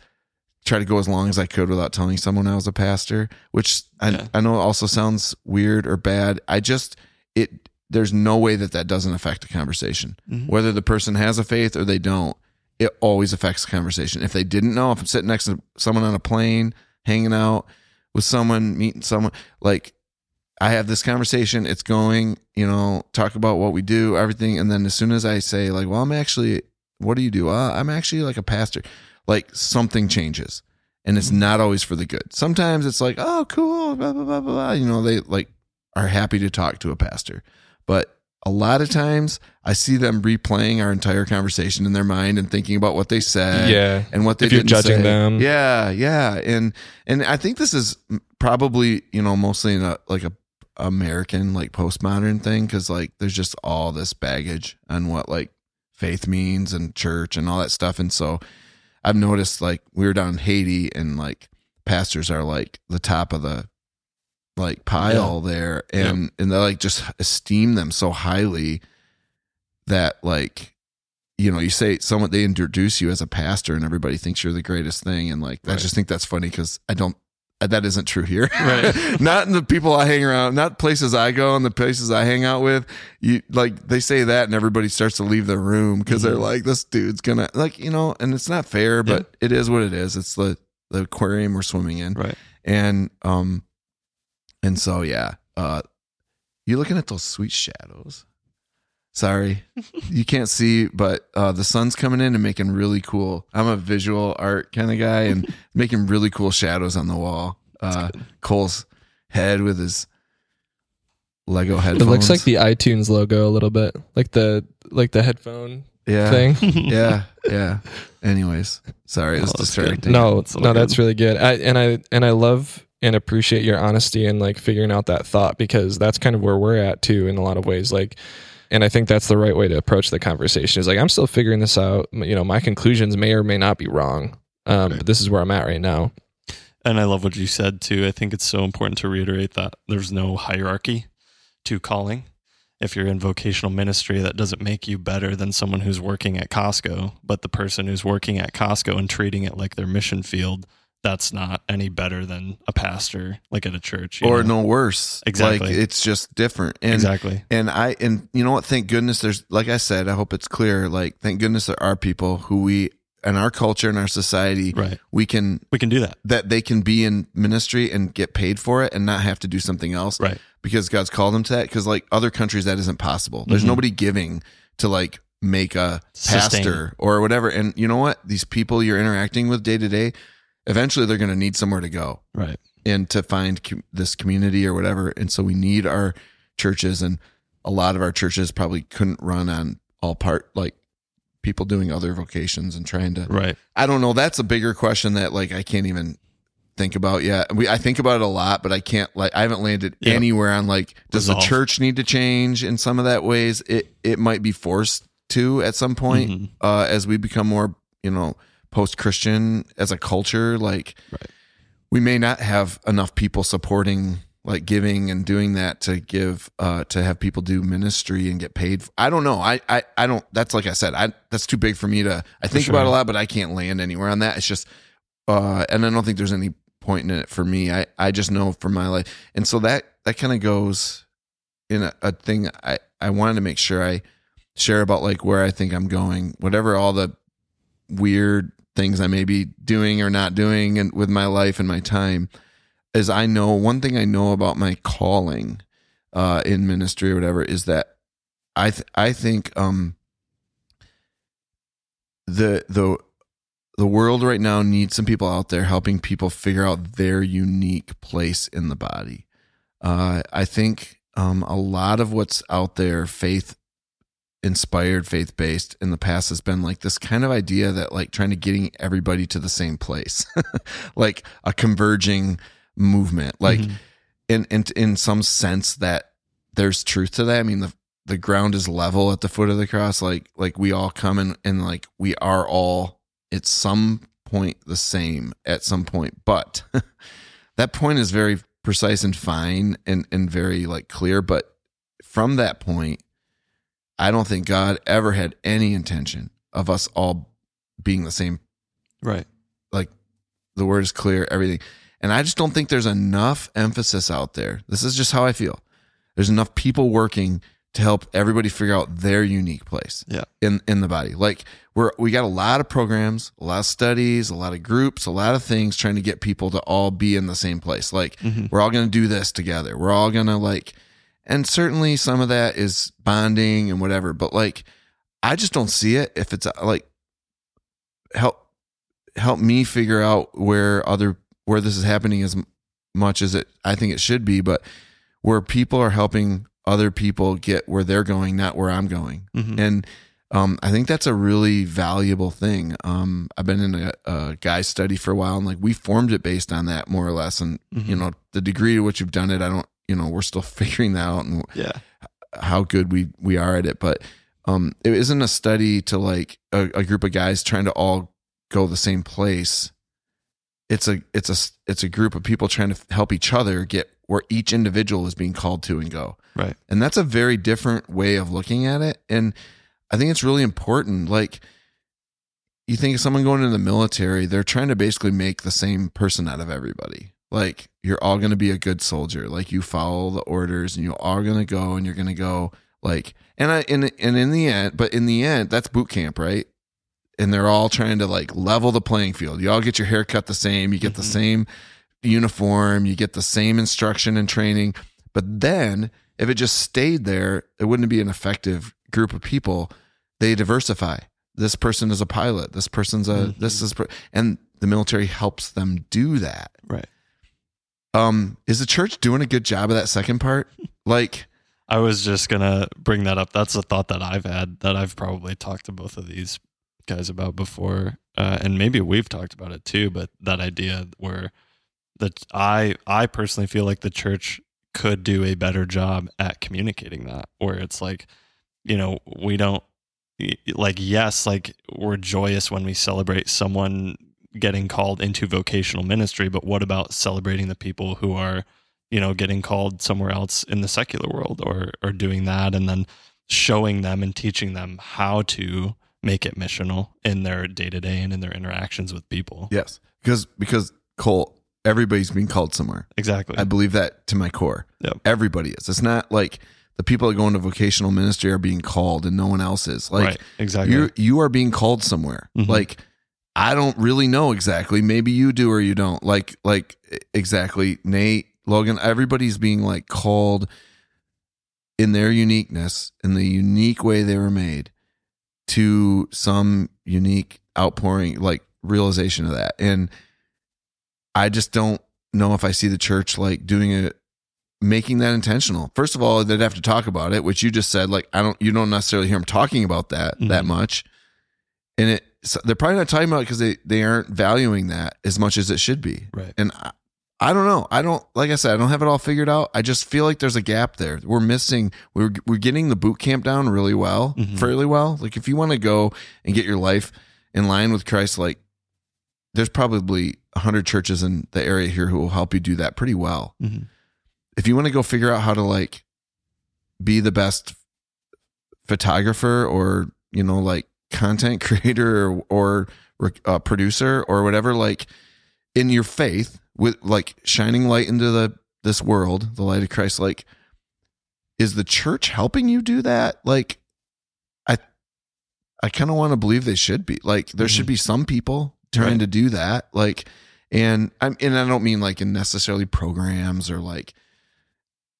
try to go as long as I could without telling someone I was a pastor, which I, Yeah. I know also sounds weird or bad. I just it there's no way that that doesn't affect a conversation. Mhm. Whether the person has a faith or they don't, it always affects the conversation. If they didn't know, if I'm sitting next to someone on a plane, hanging out with someone, meeting someone, like I have this conversation, it's going, you know, talk about what we do, everything. And then as soon as I say, like, well, I'm actually, what do you do? Uh, I'm actually like a pastor, like something changes. And it's not always for the good. Sometimes it's like, oh, cool, blah, blah, blah, blah, blah. You know, they like are happy to talk to a pastor. But a lot of times I see them replaying our entire conversation in their mind and thinking about what they said yeah. and what they If you're judging say. them. Yeah, yeah, and and I think this is probably you know mostly in a like a American like postmodern thing because like there's just all this baggage on what like faith means and church and all that stuff, and so I've noticed like we were down in Haiti and like pastors are like the top of the like pile there and and they like just esteem them so highly that like you know you say someone they introduce you as a pastor and everybody thinks you're the greatest thing. And like I just think that's funny because I don't that isn't true here. Right. not in the people I hang around not places I go and the places I hang out with. You like they say that and everybody starts to leave the room because they're Mhm. like this dude's gonna like you know and it's not fair but it is what it is. It's the the aquarium we're swimming in. Right. and um and so yeah uh you're looking at those sweet shadows sorry you can't see but uh the sun's coming in and making really cool i'm a visual art kind of guy and making really cool shadows on the wall uh cole's head with his lego headphones. It looks like the iTunes logo a little bit, like the like the headphone yeah thing. yeah yeah anyways sorry it's Oh, distracting No, It's no, good. that's really good. I and I and I love and appreciate your honesty and like figuring out that thought because that's kind of where we're at too in a lot of ways. Like, and I think that's the right way to approach the conversation. Is like I'm still figuring this out. You know, my conclusions may or may not be wrong. Um, but this is where I'm at right now. And I love what you said too. I think it's so important to reiterate that there's no hierarchy to calling. If you're in vocational ministry, that doesn't make you better than someone who's working at Costco. But the person who's working at Costco and treating it like their mission field, that's not any better than a pastor, like at a church. or know? no worse Exactly. like it's just different and exactly. And I and you know what? Thank goodness there's like I said, I hope it's clear. Like thank goodness there are people who we in our culture and our society Right. we can We can do that. that they can be in ministry and get paid for it and not have to do something else Right. because God's called them to that. Because like other countries that isn't possible. There's Mhm. nobody giving to like make a Sustain. pastor or whatever. And you know what? These people you're interacting with day to day, eventually they're going to need somewhere to go Right. and to find com- this community or whatever. And so we need our churches, and a lot of our churches probably couldn't run on all part like people doing other vocations and trying to. Right. I don't know. That's a bigger question that like I can't even think about yet. We I think about it a lot, but I can't like I haven't landed Yeah. anywhere on like does Resolve. the church need to change in some of that ways? It it might be forced to at some point Mhm. uh, as we become more you know post Christian as a culture. Like Right. we may not have enough people supporting like giving and doing that to give uh to have people do ministry and get paid i don't know i i, I don't that's like i said i that's too big for me to i think sure. about a lot but i can't land anywhere on that it's just uh and i don't think there's any point in it for me i i just know for my life and so that that kind of goes in a, a thing i i wanted to make sure i share about like where i think i'm going whatever all the weird things i may be doing or not doing and with my life and my time is I know one thing I know about my calling uh, in ministry or whatever is that I th- I think um, the the the world right now needs some people out there helping people figure out their unique place in the body. Uh, I think um, a lot of what's out there, faith inspired, faith based in the past has been like this kind of idea that like trying to getting everybody to the same place, like a converging movement. Like Mhm. in, in in some sense that there's truth to that. I mean the the ground is level at the foot of the cross. Like like we all come and and like we are all at some point the same at some point. But that point is very precise and fine and and very like clear. But from that point i don't think god ever had any intention of us all being the same. Right. like the word is clear everything. And i just don't think there's enough emphasis out there. This is just how i feel. There's enough people working to help everybody figure out their unique place Yeah. in in the body. Like we're we got a lot of programs a lot of studies a lot of groups a lot of things trying to get people to all be in the same place. Like Mhm. we're all going to do this together. We're all going to like and certainly some of that is bonding and whatever but like i just don't see it if it's uh, like help help me figure out where other where this is happening as much as it I think it should be, but where people are helping other people get where they're going, not where I'm going. Mhm. And um, I think that's a really valuable thing. Um, I've been in a, a guy study for a while, and like we formed it based on that more or less. And you Mhm. know, the degree to which you've done it, I don't. You know, we're still figuring that out, and Yeah. how good we we are at it but um it isn't a study to like a, a group of guys trying to all go the same place it's a it's a it's a group of people trying to help each other get where each individual is being called to and go Right. and that's a very different way of looking at it and i think it's really important like you think of someone going into the military they're trying to basically make the same person out of everybody like you're all going to be a good soldier. Like you follow the orders and you're all going to go and you're going to go like and i and, and in the end but in the end that's boot camp right? And they're all trying to like level the playing field. You all get your hair cut the same you get the Mhm. same uniform you get the same instruction and training. But then if it just stayed there it wouldn't be an effective group of people. They diversify. This person is a pilot. This person's a Mhm. this is and the military helps them do that. Right. Um is the church doing a good job of that second part like I was just gonna bring that up. That's a thought that I've had that I've probably talked to both of these guys about before, uh, and maybe we've talked about it too. But that idea where that I I personally feel like the church could do a better job at communicating that, where it's like, you know, we don't like yes, like we're joyous when we celebrate someone getting called into vocational ministry, but what about celebrating the people who are you know getting called somewhere else in the secular world or or doing that and then showing them and teaching them how to make it missional in their day-to-day and in their interactions with people? Yes because because cole everybody's being called somewhere. Exactly. I believe that to my core. Yep. everybody is. It's not like the people that go into vocational ministry are being called and no one else is. Like right. Exactly. you you are being called somewhere. Mhm. like i don't really know exactly. Maybe you do or you don't. Like like exactly. Nate logan everybody's being like called in their uniqueness in the unique way they were made to some unique outpouring like realization of that. And i just don't know if i see the church like doing it making that intentional. First of all they'd have to talk about it which you just said like i don't you don't necessarily hear them talking about that that Mhm. much. And it so they're probably not talking about it because they they aren't valuing that as much as it should be right and I, I don't know. I don't like I said. I don't have it all figured out. I just feel like there's a gap there. We're missing. We're we're getting the boot camp down really well, Mhm. fairly well. Like if you want to go and get your life in line with Christ, like there's probably a hundred churches in the area here who will help you do that pretty well. Mhm. if you want to go figure out how to like be the best photographer or you know like content creator or, or uh, producer or whatever like in your faith with like shining light into the this world the light of christ like is the church helping you do that? Like i i kind of want to believe they should be. Like there should be some people trying Right. to do that. Like and i'm and i don't mean like in necessarily programs or like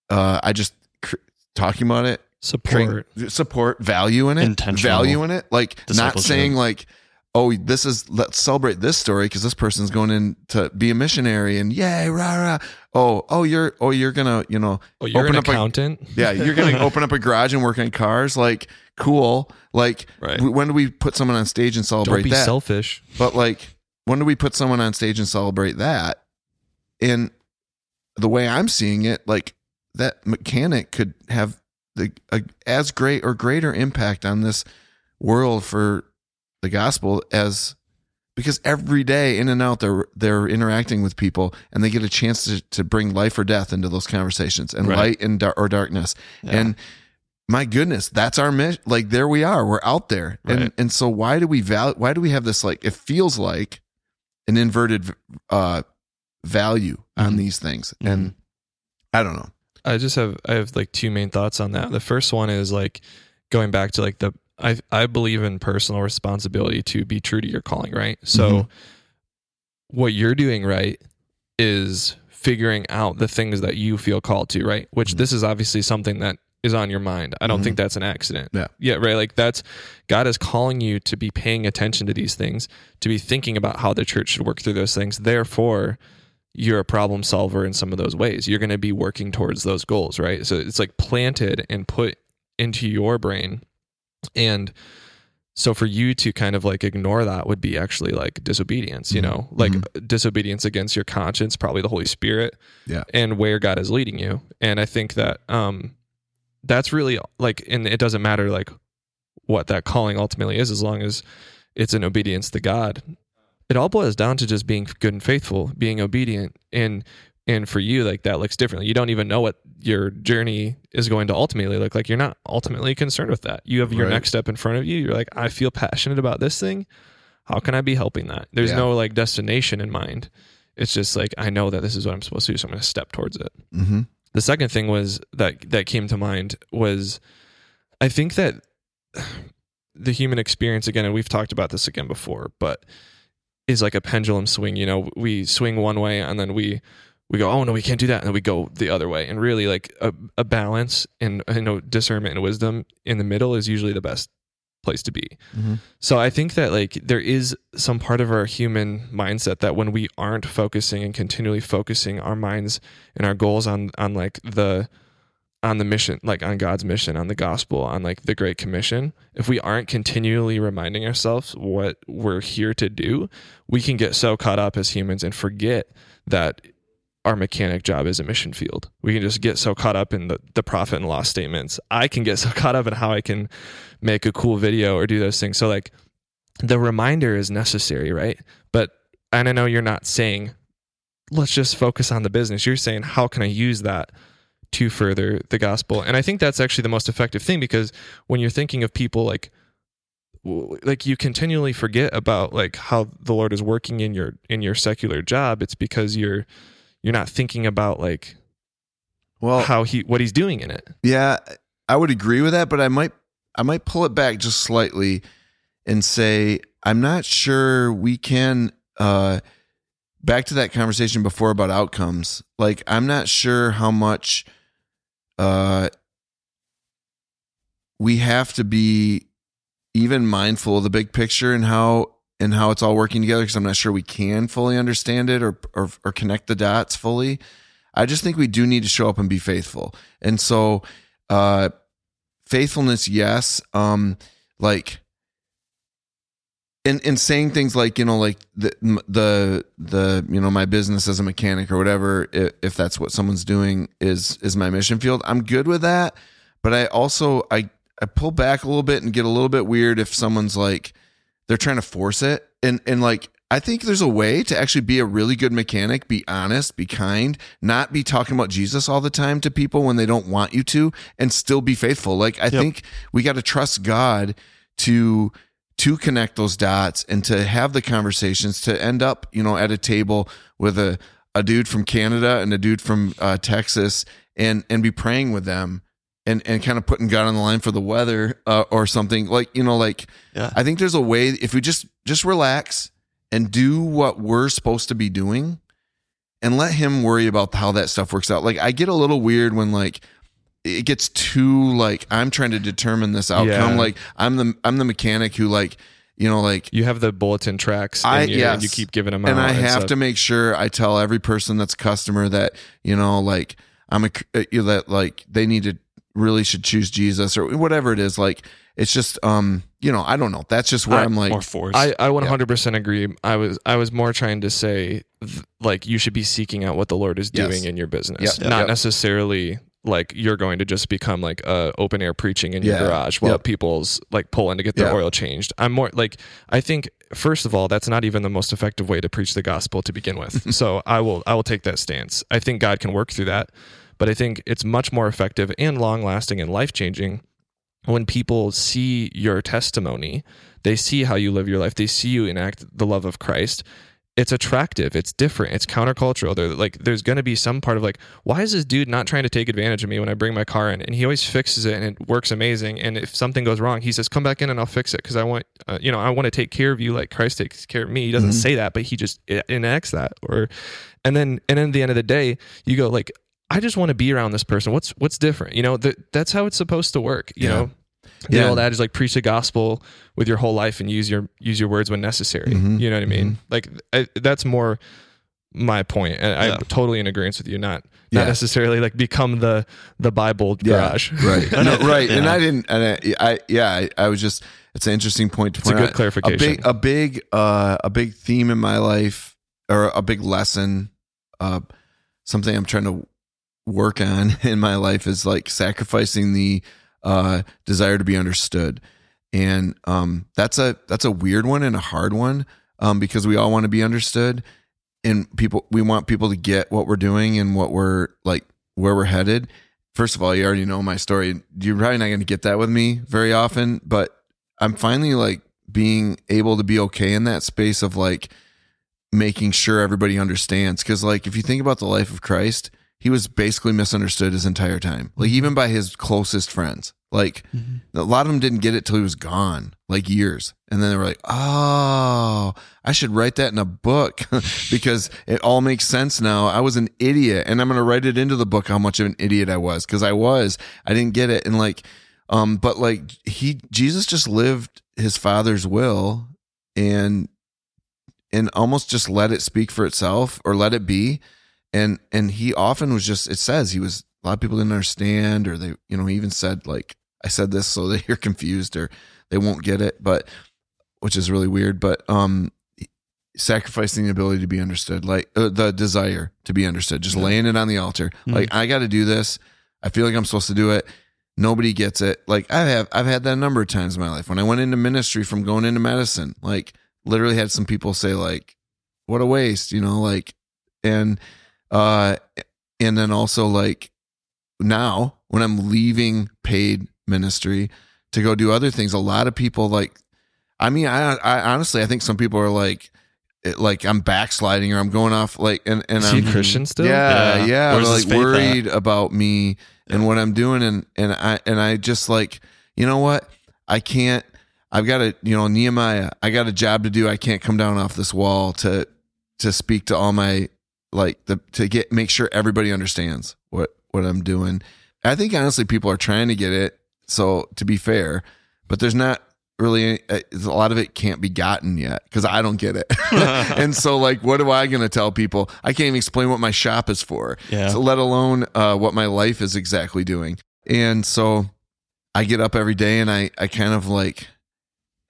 uh i just cr- talking about it Support. Trying- support value in it value in it like not saying like oh this is let's celebrate this story because this person's going in to be a missionary and yay rah rah oh oh you're oh you're gonna you know Oh, you're open an up a- accountant. yeah you're gonna open up a garage and work on cars like cool like Right. when do we put someone on stage and Don't celebrate be that selfish. but like, when do we put someone on stage and celebrate that? And the way I'm seeing it, like that mechanic could have the a, as great or greater impact on this world for the gospel as because every day in and out they're they're interacting with people and they get a chance to, to bring life or death into those conversations and Right. light and dar- or darkness. And my goodness that's our mission. Like there we are. We're out there. And Right. and so why do we val why do we have this like it feels like an inverted uh value on Mhm. these things. And i don't know I just have I have like two main thoughts on that. The first one is like going back to like the I I believe in personal responsibility to be true to your calling, right? So Mhm. what you're doing right is figuring out the things that you feel called to, right? Which Mhm. this is obviously something that is on your mind. I don't Mhm. think that's an accident. Yeah. Yeah, right. Like that's God is calling you to be paying attention to these things, to be thinking about how the church should work through those things. Therefore, you're a problem solver in some of those ways. You're going to be working towards those goals, right? So it's like planted and put into your brain. And so for you to kind of like ignore that would be actually like disobedience, you Mhm. know, like disobedience against your conscience, probably the Holy Spirit, Yeah. and where God is leading you. And I think that um that's really like, and it doesn't matter like what that calling ultimately is, as long as it's in obedience to God. It all boils down to just being good and faithful, being obedient, and and for you, like that looks differently. You don't even know what your journey is going to ultimately look like. You're not ultimately concerned with that. You have your Right. next step in front of you. You're like, I feel passionate about this thing. How can I be helping that? There's Yeah. no like destination in mind. It's just like I know that this is what I'm supposed to do, so I'm going to step towards it mm-hmm. the second thing was that that came to mind was I think that the human experience again, and we've talked about this again before, but is like a pendulum swing. You know, we swing one way and then we we go, oh no, we can't do that, and then we go the other way. And really, like a, a balance and you know discernment and wisdom in the middle is usually the best place to be. Mhm. So I think that like there is some part of our human mindset that when we aren't focusing and continually focusing our minds and our goals on on like the on the mission, like on God's mission, on the gospel, on like the Great Commission, if we aren't continually reminding ourselves what we're here to do, we can get so caught up as humans and forget that our mechanic job is a mission field. We can just get so caught up in the, the profit and loss statements. I can get so caught up in how I can make a cool video or do those things. So like the reminder is necessary, right? But and I know you're not saying let's just focus on the business. You're saying how can I use that to further the gospel? And I think that's actually the most effective thing because when you're thinking of people like like you continually forget about like how the Lord is working in your in your secular job, it's because you're you're not thinking about like well how he what he's doing in it. Yeah, I would agree with that, but I might I might pull it back just slightly and say I'm not sure we can uh back to that conversation before about outcomes. Like I'm not sure how much uh we have to be even mindful of the big picture and how and how it's all working together because I'm not sure we can fully understand it or, or or connect the dots fully. I just think we do need to show up and be faithful. And so uh faithfulness yes um like in in saying things like you know like the the the you know my business as a mechanic or whatever if, if that's what someone's doing is is my mission field i'm good with that. But i also i i pull back a little bit and get a little bit weird if someone's like they're trying to force it. And and like I think there's a way to actually be a really good mechanic, be honest, be kind, not be talking about Jesus all the time to people when they don't want you to, and still be faithful. Like I think we got to trust God to to connect those dots and to have the conversations to end up, you know, at a table with a a dude from Canada and a dude from uh, Texas, and and be praying with them. And, and kind of putting God on the line for the weather uh, or something like you know like Yeah. I think there's a way if we just just relax and do what we're supposed to be doing and let him worry about how that stuff works out. Like I get a little weird when like it gets too like I'm trying to determine this outcome. Yeah. Like I'm the I'm the mechanic who like you know like You have the bulletin tracts, I- and, you, and you keep giving them out. and I have stuff. to make sure I tell every person that's customer that you know like I'm a uh, you know, that like they need to really should choose Jesus or whatever it is. Like it's just um you know I don't know. That's just where I- I'm like More force. I, I 100% agree. I was I was more trying to say th- like you should be seeking out what the Lord is Yes. doing in your business, Yep. not Yep. necessarily like you're going to just become like uh, open air preaching in your garage while Yep. people's like pulling to get their Yeah. oil changed. I'm more like I think first of all that's not even the most effective way to preach the gospel to begin with. so I will I will take that stance. I think God can work through that, but I think it's much more effective and long lasting and life changing when people see your testimony, they see how you live your life, they see you enact the love of Christ. It's attractive. It's different. It's countercultural. They're like, there's going to be some part of like, why is this dude not trying to take advantage of me when I bring my car in? And he always fixes it, and it works amazing. And if something goes wrong, he says, "Come back in, and I'll fix it because I want, uh, you know, I want to take care of you like Christ takes care of me." He doesn't say that, but he just e- enacts that. Or, and then, and then at the end of the day, you go like, I just want to be around this person. What's what's different? You know, that that's how it's supposed to work. You Yeah. know, the Yeah. old adage like preach the gospel with your whole life and use your use your words when necessary. Mhm. You know what I mean? Like I, that's more my point, and Yeah. I'm totally in agreement with you. Not not Yeah. necessarily like become the the Bible garage. right, no, right. And I didn't. And I, I yeah, I, I was just. It's an interesting point to It's a good out. clarification. A big, a big, uh, a big theme in my life, or a big lesson, uh, something I'm trying to work on in my life is like sacrificing the uh, desire to be understood, and um, that's a that's a weird one and a hard one um, because we all want to be understood, and people we want people to get what we're doing and what we're like where we're headed. First of all, you already know my story. You're probably not going to get that with me very often, but I'm finally like being able to be okay in that space of like making sure everybody understands. Cause like if you think about the life of Christ, he was basically misunderstood his entire time. Like even by his closest friends. Like a lot of them didn't get it till he was gone, like years. And then they were like, Oh, I should write that in a book because it all makes sense now. I was an idiot and I'm going to write it into the book how much of an idiot I was because I was. I didn't get it. And like, um, but like he, Jesus just lived his father's will and, and almost just let it speak for itself or let it be. And, and he often was just, it says he was, a lot of people didn't understand or they, you know, he even said like, I said this so that you're confused or they won't get it, but which is really weird, but, um, sacrificing the ability to be understood, like uh, the desire to be understood, just laying it on the altar. Like I got to do this. I feel like I'm supposed to do it. Nobody gets it. Like I have, I've had that a number of times in my life. When I went into ministry from going into medicine, like literally had some people say like, "What a waste," you know, like, and uh, and then also like now when I'm leaving paid ministry to go do other things, a lot of people like, I mean, I, I honestly, I think some people are like, it, like I'm backsliding or I'm going off like, and and Is I'm a Christian still? yeah, Yeah. yeah. They're, like faith at? worried about me and what I'm doing, and and I and I just like, you know what? I can't. I've got a you know Nehemiah. I got a job to do. I can't come down off this wall to to speak to all my like the to get make sure everybody understands what what I'm doing. I think honestly, people are trying to get it. So to be fair, but there's not really any, uh, a lot of it can't be gotten yet because I don't get it. and so like, what am I going to tell people? I can't even explain what my shop is for. Yeah. So let alone uh, what my life is exactly doing. And so I get up every day and I I kind of like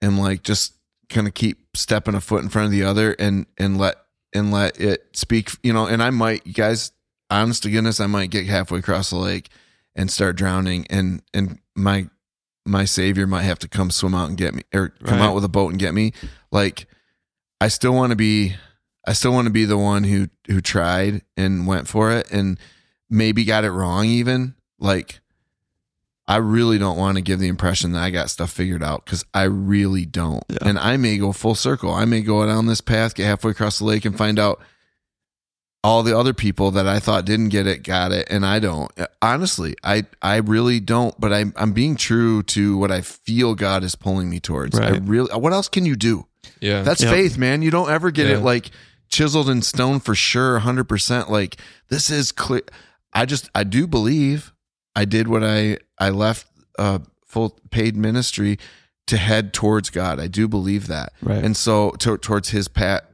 am like just kind of keep stepping a foot in front of the other and and let and let it speak. You know, and I might you guys, honest to goodness, I might get halfway across the lake and start drowning and and my my savior might have to come swim out and get me or come Right. out with a boat and get me like I still want to be I still want to be the one who who tried and went for it and maybe got it wrong even. Like I really don't want to give the impression that I got stuff figured out because I really don't. Yeah. And I may go full circle. I may go down this path, get halfway across the lake, and find out all the other people that I thought didn't get it got it, and I don't. Uh, honestly, I I really don't. But I'm I'm being true to what I feel God is pulling me towards. I Right. really. What else can you do? Yeah. That's Yep. faith, man. You don't ever get Yeah. it like chiseled in stone for sure, 100%. Like this is clear. I just, I do believe I did what I, I left uh, full paid ministry to head towards God. I do believe that. Right. And so to, towards his pat,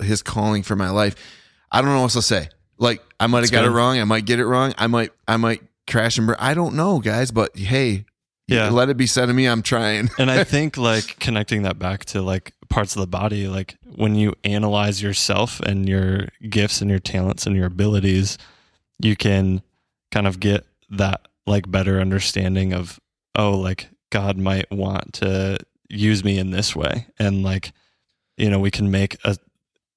his calling for my life. I don't know what else to say. Like I might have got good. it wrong. I might get it wrong. I might, I might crash and burn. I don't know guys, but hey, Yeah. let it be said of me. I'm trying. and I think like connecting that back to like parts of the body, like when you analyze yourself and your gifts and your talents and your abilities, you can kind of get that like better understanding of, oh, like God might want to use me in this way. And like, you know, we can make a,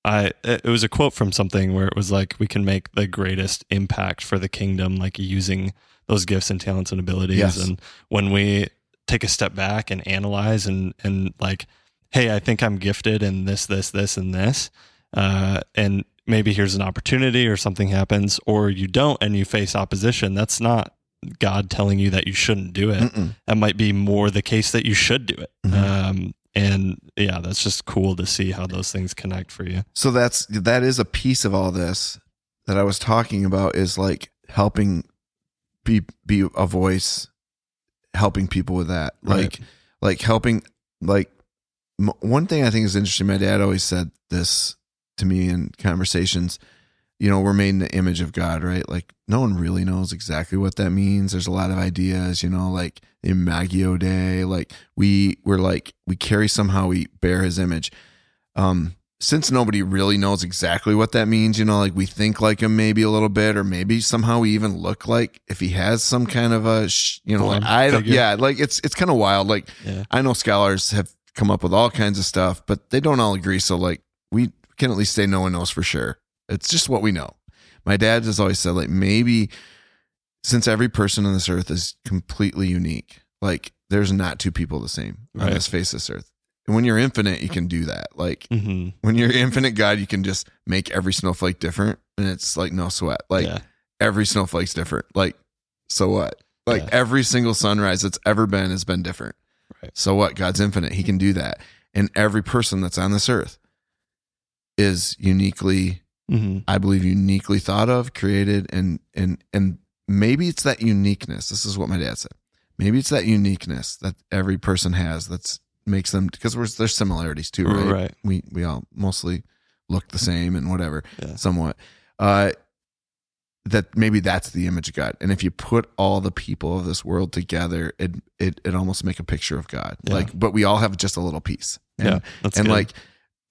I, it was a quote from something where it was like, we can make the greatest impact for the kingdom, like using those gifts and talents and abilities. Yes. And when we take a step back and analyze and and like hey i think i'm gifted in this this this and this uh, and maybe here's an opportunity or something happens or you don't and you face opposition that's not god telling you that you shouldn't do it Mm-mm. that might be more the case that you should do it Mhm. um, and yeah that's just cool to see how those things connect for you so that's that is a piece of all this that I was talking about is like helping be be a voice helping people with that like Right. like helping like m- one thing I think is interesting my dad always said this to me in conversations you know we're made in the image of God right? Like no one really knows exactly what that means. There's a lot of ideas you know like Imago Dei like we we're like we carry somehow we bear his image. Um since nobody really knows exactly what that means, you know, like we think like him maybe a little bit, or maybe somehow we even look like if he has some kind of a, sh- you know, like, I don't, yeah, like it's it's kind of wild. Like yeah. I know scholars have come up with all kinds of stuff, but they don't all agree. So like we can at least say no one knows for sure. It's just what we know. My dad has always said like maybe since every person on this earth is completely unique, like there's not two people the same on Right. this face of this earth. And when you're infinite, you can do that. Like hmm when you're infinite God, you can just make every snowflake different, and it's like no sweat. Like yeah every snowflake's different. Like so what? Like Yeah. every single sunrise that's ever been has been different. Right. So what? God's infinite. He can do that, and every person that's on this earth is uniquely, hmm I believe, uniquely thought of, created, and and and maybe it's that uniqueness. This is what my dad said. Maybe it's that uniqueness that every person has that's makes them because there's similarities too, right? Right. We we all mostly look the same and whatever, Yeah. somewhat. Uh, that maybe that's the image of God, and if you put all the people of this world together, it it it almost make a picture of God. Yeah. Like, but we all have just a little piece. And, yeah and good. like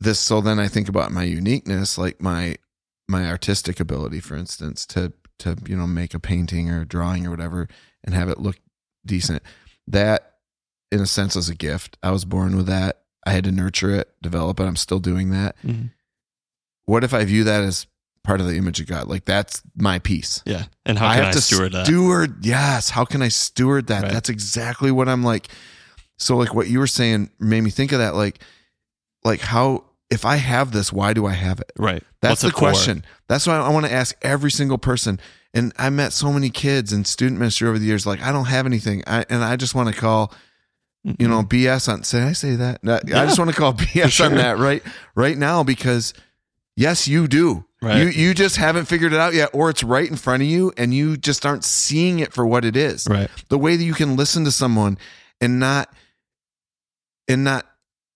this so then i think about my uniqueness like my my artistic ability for instance to to you know make a painting or a drawing or whatever and have it look decent. That in a sense is a gift. I was born with that. I had to nurture it develop it. I'm still doing that. Mhm. what if i view that as part of the image of god? Like that's my piece. Yeah. And how can i, steward that? steward yes how can i steward that? Right. that's exactly what i'm like. So like what you were saying made me think of that like like how if i have this why do i have it? Right. That's What's the for? question. That's why i want to ask every single person. And i met so many kids in student ministry over the years like i don't have anything. I, and i just want to call you know bs on say, i say that? No, i just want to call bs sure. on that right right now because yes you do. Right. you you just haven't figured it out yet or it's right in front of you and you just aren't seeing it for what it is. Right. The way that you can listen to someone and not and not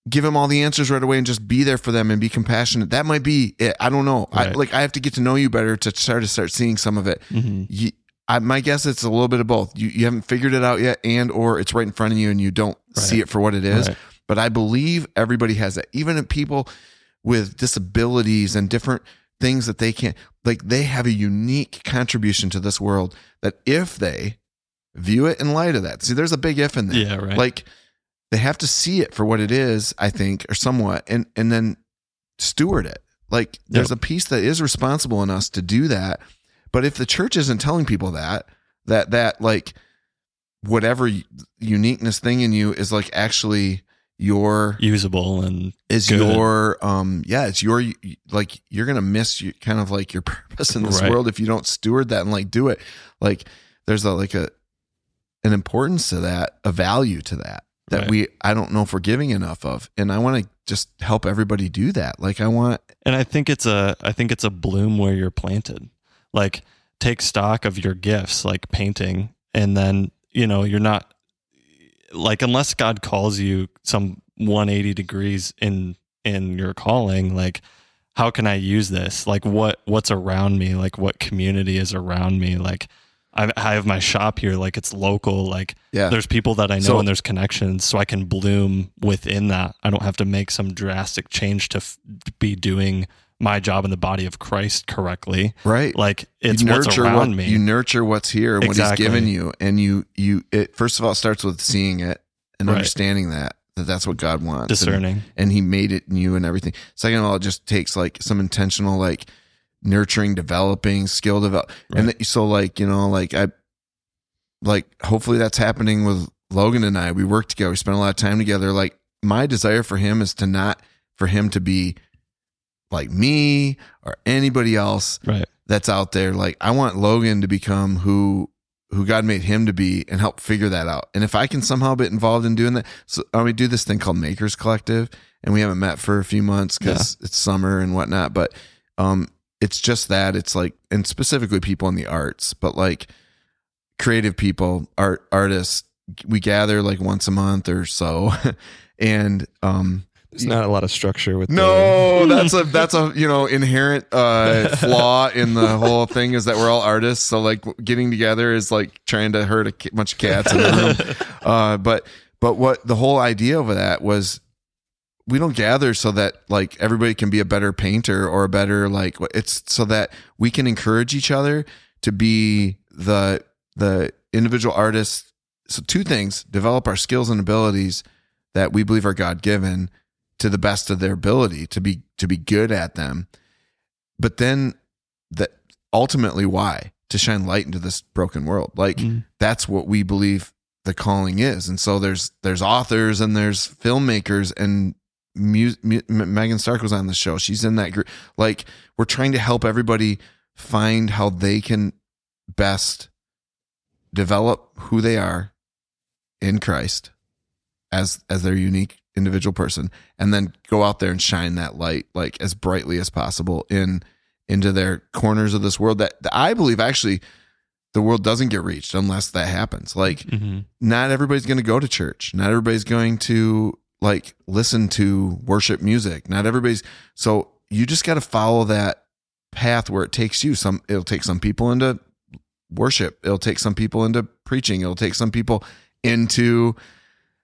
give them all the answers right away and just be there for them and be compassionate. That might be it. I don't know. I, like i have to get to know you better to start to start seeing some of it. Hmm you, I, my guess it's a little bit of both. You, you haven't figured it out yet and or it's right in front of you and you don't see it for what it is. Right. but i believe everybody has that. Even people with disabilities and different things that they can't like they have a unique contribution to this world that if they view it in light of that see there's a big if in there. Yeah right. Like they have to see it for what it is i think or somewhat and and then steward it. Like there's a piece that is responsible in us to do that. But if the church isn't telling people that, that that like whatever uniqueness thing in you is like actually your usable and is good. your um yeah it's your like you're gonna miss you kind of like your purpose in this Right. world if you don't steward that and like do it like there's a like a an importance to that a value to that that Right. we i don't know if we're giving enough of and i want to just help everybody do that like i want And I think it's a I think it's a bloom where you're planted. Like take stock of your gifts, like painting, and then you know you're not like unless God calls you some 180 degrees in in your calling, like how can I use this? Like what what's around me? Like what community is around me? Like I, I have my shop here, like it's local, like yeah there's people that I know So- and there's connections, so I can bloom within that. I don't have to make some drastic change to f- be doing my job in the body of Christ correctly. right Like it's you what's nurture around what me. you nurture what's here and what he's given you and you you it first of all starts with seeing it and Right. understanding that that that's what god wants and- discerning. and he made it in you and everything. Second of all, it just takes like some intentional like nurturing, developing, skill develop. And th- so like, you know, like I like hopefully that's happening with Logan and I. We work together, we spend a lot of time together. Like my desire for him is to not for him to be like me or anybody else Right. that's out there. Like I want Logan to become who who God made him to be and help figure that out. And if I can somehow get involved in doing that, so I mean, do this thing called Makers Collective, and we haven't met for a few months because it's summer and whatnot. But um, it's just that it's like, and specifically people in the arts, but like creative people, art artists. We gather like once a month or so, and um, There's not a lot of structure with no, that's a that's a you know inherent uh, flaw in the whole thing is that we're all artists. So like getting together is like trying to herd a bunch of cats in the room. Uh, but but what the whole idea of that was, we don't gather so that like everybody can be a better painter or a better like it's so that we can encourage each other to be the the individual artists. So two things: develop our skills and abilities that we believe are God given to the best of their ability to be to be good at them but then that ultimately why to shine light into this broken world like Mm. that's what we believe the calling is and so there's there's authors and there's filmmakers and mu- mu- Megan Stark was on the show. She's in that group. Like we're trying to help everybody find how they can best develop who they are in Christ as as their unique individual person and then go out there and shine that light like as brightly as possible in into their corners of this world that, that I believe actually the world doesn't get reached unless that happens. Like hmm not everybody's going to go to church. Not everybody's going to like listen to worship music. Not everybody's so you just got to follow that path where it takes you. Some it'll take some people into worship. It'll take some people into preaching. It'll take some people into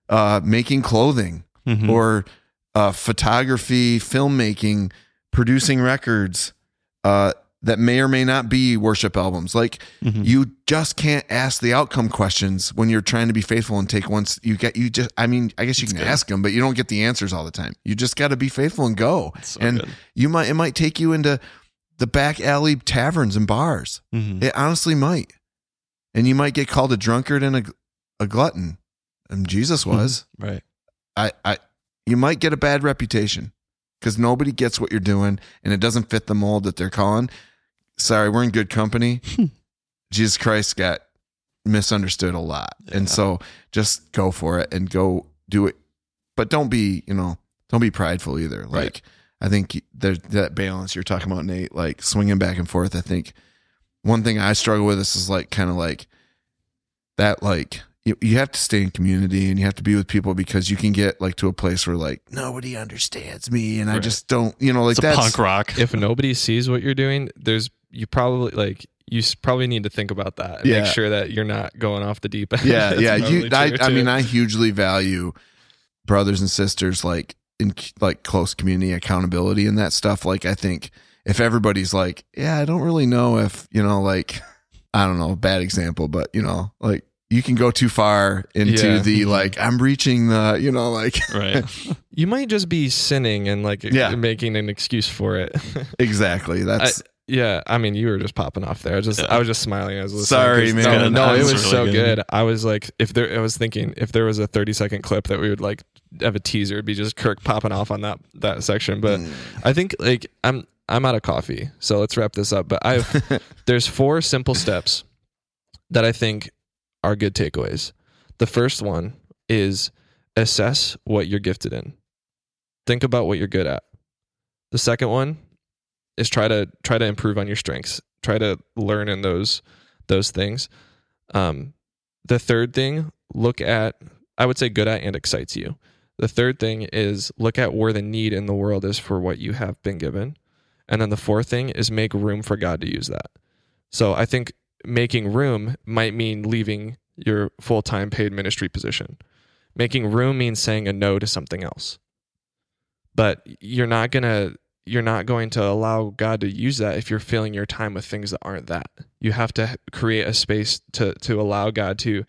uh making clothing hmm or uh, photography, filmmaking, producing records. Uh, that may or may not be worship albums. Like Mhm. you just can't ask the outcome questions when you're trying to be faithful and take once you get you just. I mean, I guess you That's can good. ask them, but you don't get the answers all the time. You just got to be faithful and go. So and good. you might it might take you into the back alley taverns and bars. Mhm. It honestly might, and you might get called a drunkard and a, a glutton. And Jesus was. right. I, I you might get a bad reputation because nobody gets what you're doing and it doesn't fit the mold that they're calling. Sorry, we're in good company. Jesus Christ got misunderstood a lot. And so just go for it and go do it. But don't be, you know, don't be prideful either. Right. Like I think there's that balance you're talking about, Nate, like swinging back and forth. I think one thing I struggle with this is like kind of like that, like you, you have to stay in community and you have to be with people because you can get like to a place where like nobody understands me and I just don't, you know, like It's a that's punk rock. if nobody sees what you're doing, there's you probably like you probably need to think about that and Yeah. make sure that you're not going off the deep end. yeah, yeah. You, I, I mean, I hugely value brothers and sisters like in like close community accountability and that stuff. Like, I think if everybody's like, yeah, I don't really know if you know, like, I don't know, bad example, but you know, like you can go too far into Yeah. the like I'm reaching the, you know, like Right. you might just be sinning and like Yeah. making an excuse for it. Exactly. That's yeah, I mean, you were just popping off there. I just, Yeah. I was just smiling. I was listening. Sorry, man. No, no, it was really so good. good. I was like, if there, I was thinking, if there was a thirty second clip that we would like have a teaser, it'd be just Kirk popping off on that that section. But Mm. I think like I'm, I'm out of coffee, so let's wrap this up. But I, there's four simple steps that I think are good takeaways. The first one is assess what you're gifted in. Think about what you're good at. The second one is try to try to improve on your strengths. Try to learn in those those things. Um, the third thing, look at I would say good at and excites you. The third thing is look at where the need in the world is for what you have been given. And then the fourth thing is make room for God to use that. So I think making room might mean leaving your full time paid ministry position. Making room means saying a no to something else. But you're not gonna you're not going to allow God to use that if you're filling your time with things that aren't that. You have to create a space to to allow God to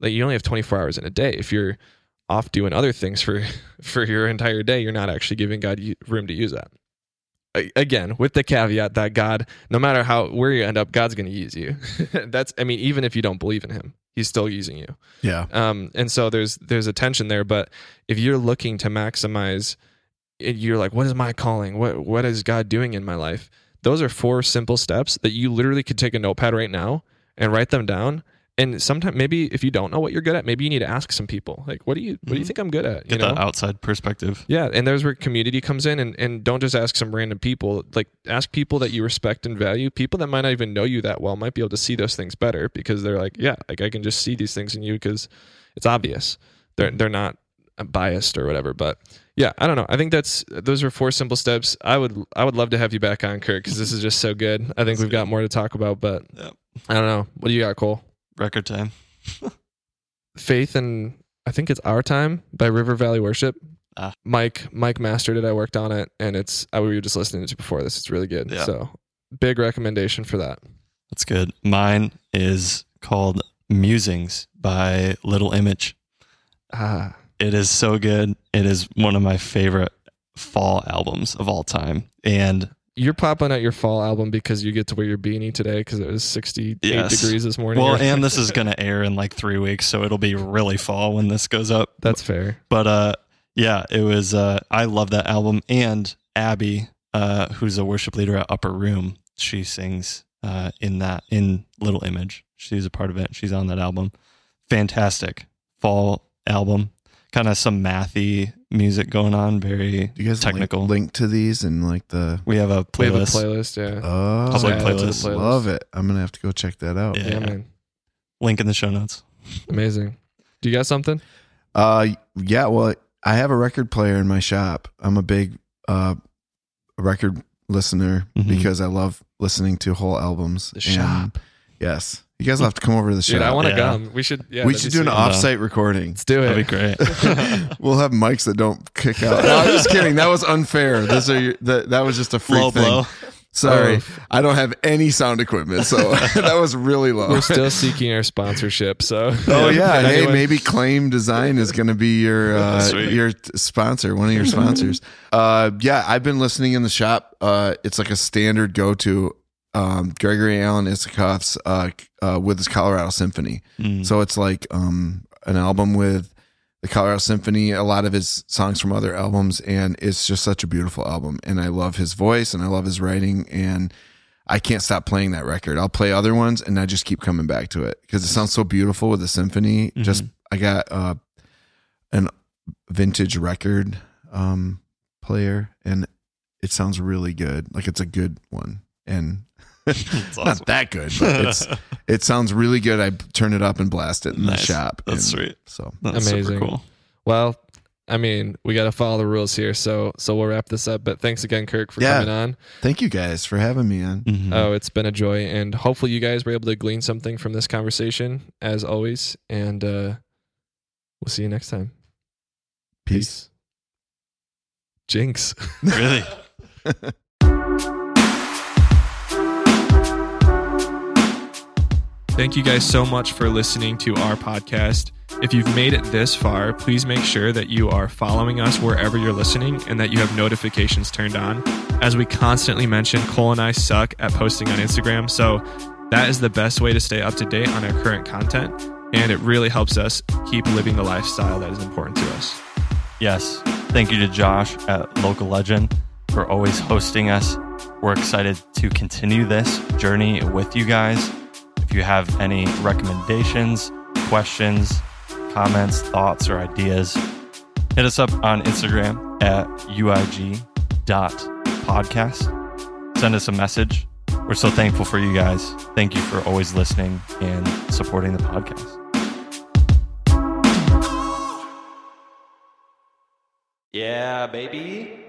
like you only have 24 hours in a day. If you're off doing other things for for your entire day, you're not actually giving God room to use that. Again, with the caveat that God, no matter how where you end up, God's going to use you. That's I mean, even if you don't believe in Him, He's still using you. yeah. Um, and so there's there's a tension there. But if you're looking to maximize, you're like, what is my calling? What what is God doing in my life? Those are four simple steps that you literally could take a notepad right now and write them down. And sometimes maybe if you don't know what you're good at, maybe you need to ask some people. Like, what do you what do you Mhm. think I'm good at? You Get know? that outside perspective. Yeah, and there's where community comes in, and, and don't just ask some random people. Like ask people that you respect and value. People that might not even know you that well might be able to see those things better because they're like, yeah, like I can just see these things in you because it's obvious. They're they're not biased or whatever. But yeah, I don't know. I think that's those are four simple steps. I would I would love to have you back on, Kirk, because this is just so good. I think we've got more to talk about, but Yep. I don't know. What do you got, Cole? Record time. Faith and I think it's Our Time by River Valley Worship. Ah. Mike Mike mastered it. I worked on it, and it's I we were just listening to it before this. It's really good. Yeah. So big recommendation for that. That's good. Mine is called Musings by Little Image. Ah, It is so good. It is one of my favorite fall albums of all time. And you're popping out your fall album because you get to wear your beanie today because it was 68 Yes. degrees this morning. well, and this is going to air in like three weeks, so it'll be really fall when this goes up. that's fair. But uh, yeah, it was. Uh, I love that album. And Abby, uh, who's a worship leader at Upper Room, she sings uh, in that in Little Image. She's a part of it. She's on that album. Fantastic fall album. Kind of some mathy music going on. Very Do you guys technical. Link, link to these and like the we have a We have a playlist. playlist. Yeah. oh, Public Add it to the playlist. love it. I'm gonna have to go check that out. Yeah. yeah, man. Link in the show notes. Amazing. Do you got something? Uh, yeah. Well, I have a record player in my shop. I'm a big uh record listener Mhm. because I love listening to whole albums. The shop. Yes, you guys will have to come over to the shop. Dude, I want to Yeah. come. We should. Yeah, we should do an offsite recording. Let's do it. That'd be great. we'll have mics that don't kick out. No, I'm just kidding. That was unfair. Those are your, that. That was just a freak Low thing. blow. Sorry, Oh. I don't have any sound equipment, so that was really low. We're still seeking our sponsorship. So. Oh yeah, hey, anyone- maybe Claim Design is going to be your uh, your sponsor, one of your sponsors. uh, yeah, I've been listening in the shop. Uh, it's like a standard go to. Um, Gregory Alan Isakov's uh, uh, with his Colorado Symphony. Mm. So it's like um, an album with the Colorado Symphony, a lot of his songs from other albums, and it's just such a beautiful album. And I love his voice and I love his writing, and I can't stop playing that record. I'll play other ones, and I just keep coming back to it because it sounds so beautiful with the symphony. Just I got uh, an vintage record um, player, and it sounds really good. Like it's a good one, and That's not that good, but it's it sounds really good. I turn it up and blast it in Nice. the shop. That's and sweet. So That's Amazing. super cool. Well, I mean, we got to follow the rules here. So, so we'll wrap this up. But thanks again, Kirk, for Yeah. coming on. thank you guys for having me on. Mhm. Oh, it's been a joy, and hopefully, you guys were able to glean something from this conversation, as always. And uh, we'll see you next time. Peace. Jinx. really? Thank you guys so much for listening to our podcast. If you've made it this far, please make sure that you are following us wherever you're listening and that you have notifications turned on. As we constantly mention, Cole and I suck at posting on Instagram, so that is the best way to stay up to date on our current content, and it really helps us keep living the lifestyle that is important to us. Yes. Thank you to Josh at Local Legend for always hosting us. We're excited to continue this journey with you guys. If you have any recommendations, questions, comments, thoughts, or ideas, hit us up on Instagram at uig.podcast. Send us a message. We're so thankful for you guys. Thank you for always listening and supporting the podcast. Yeah, baby.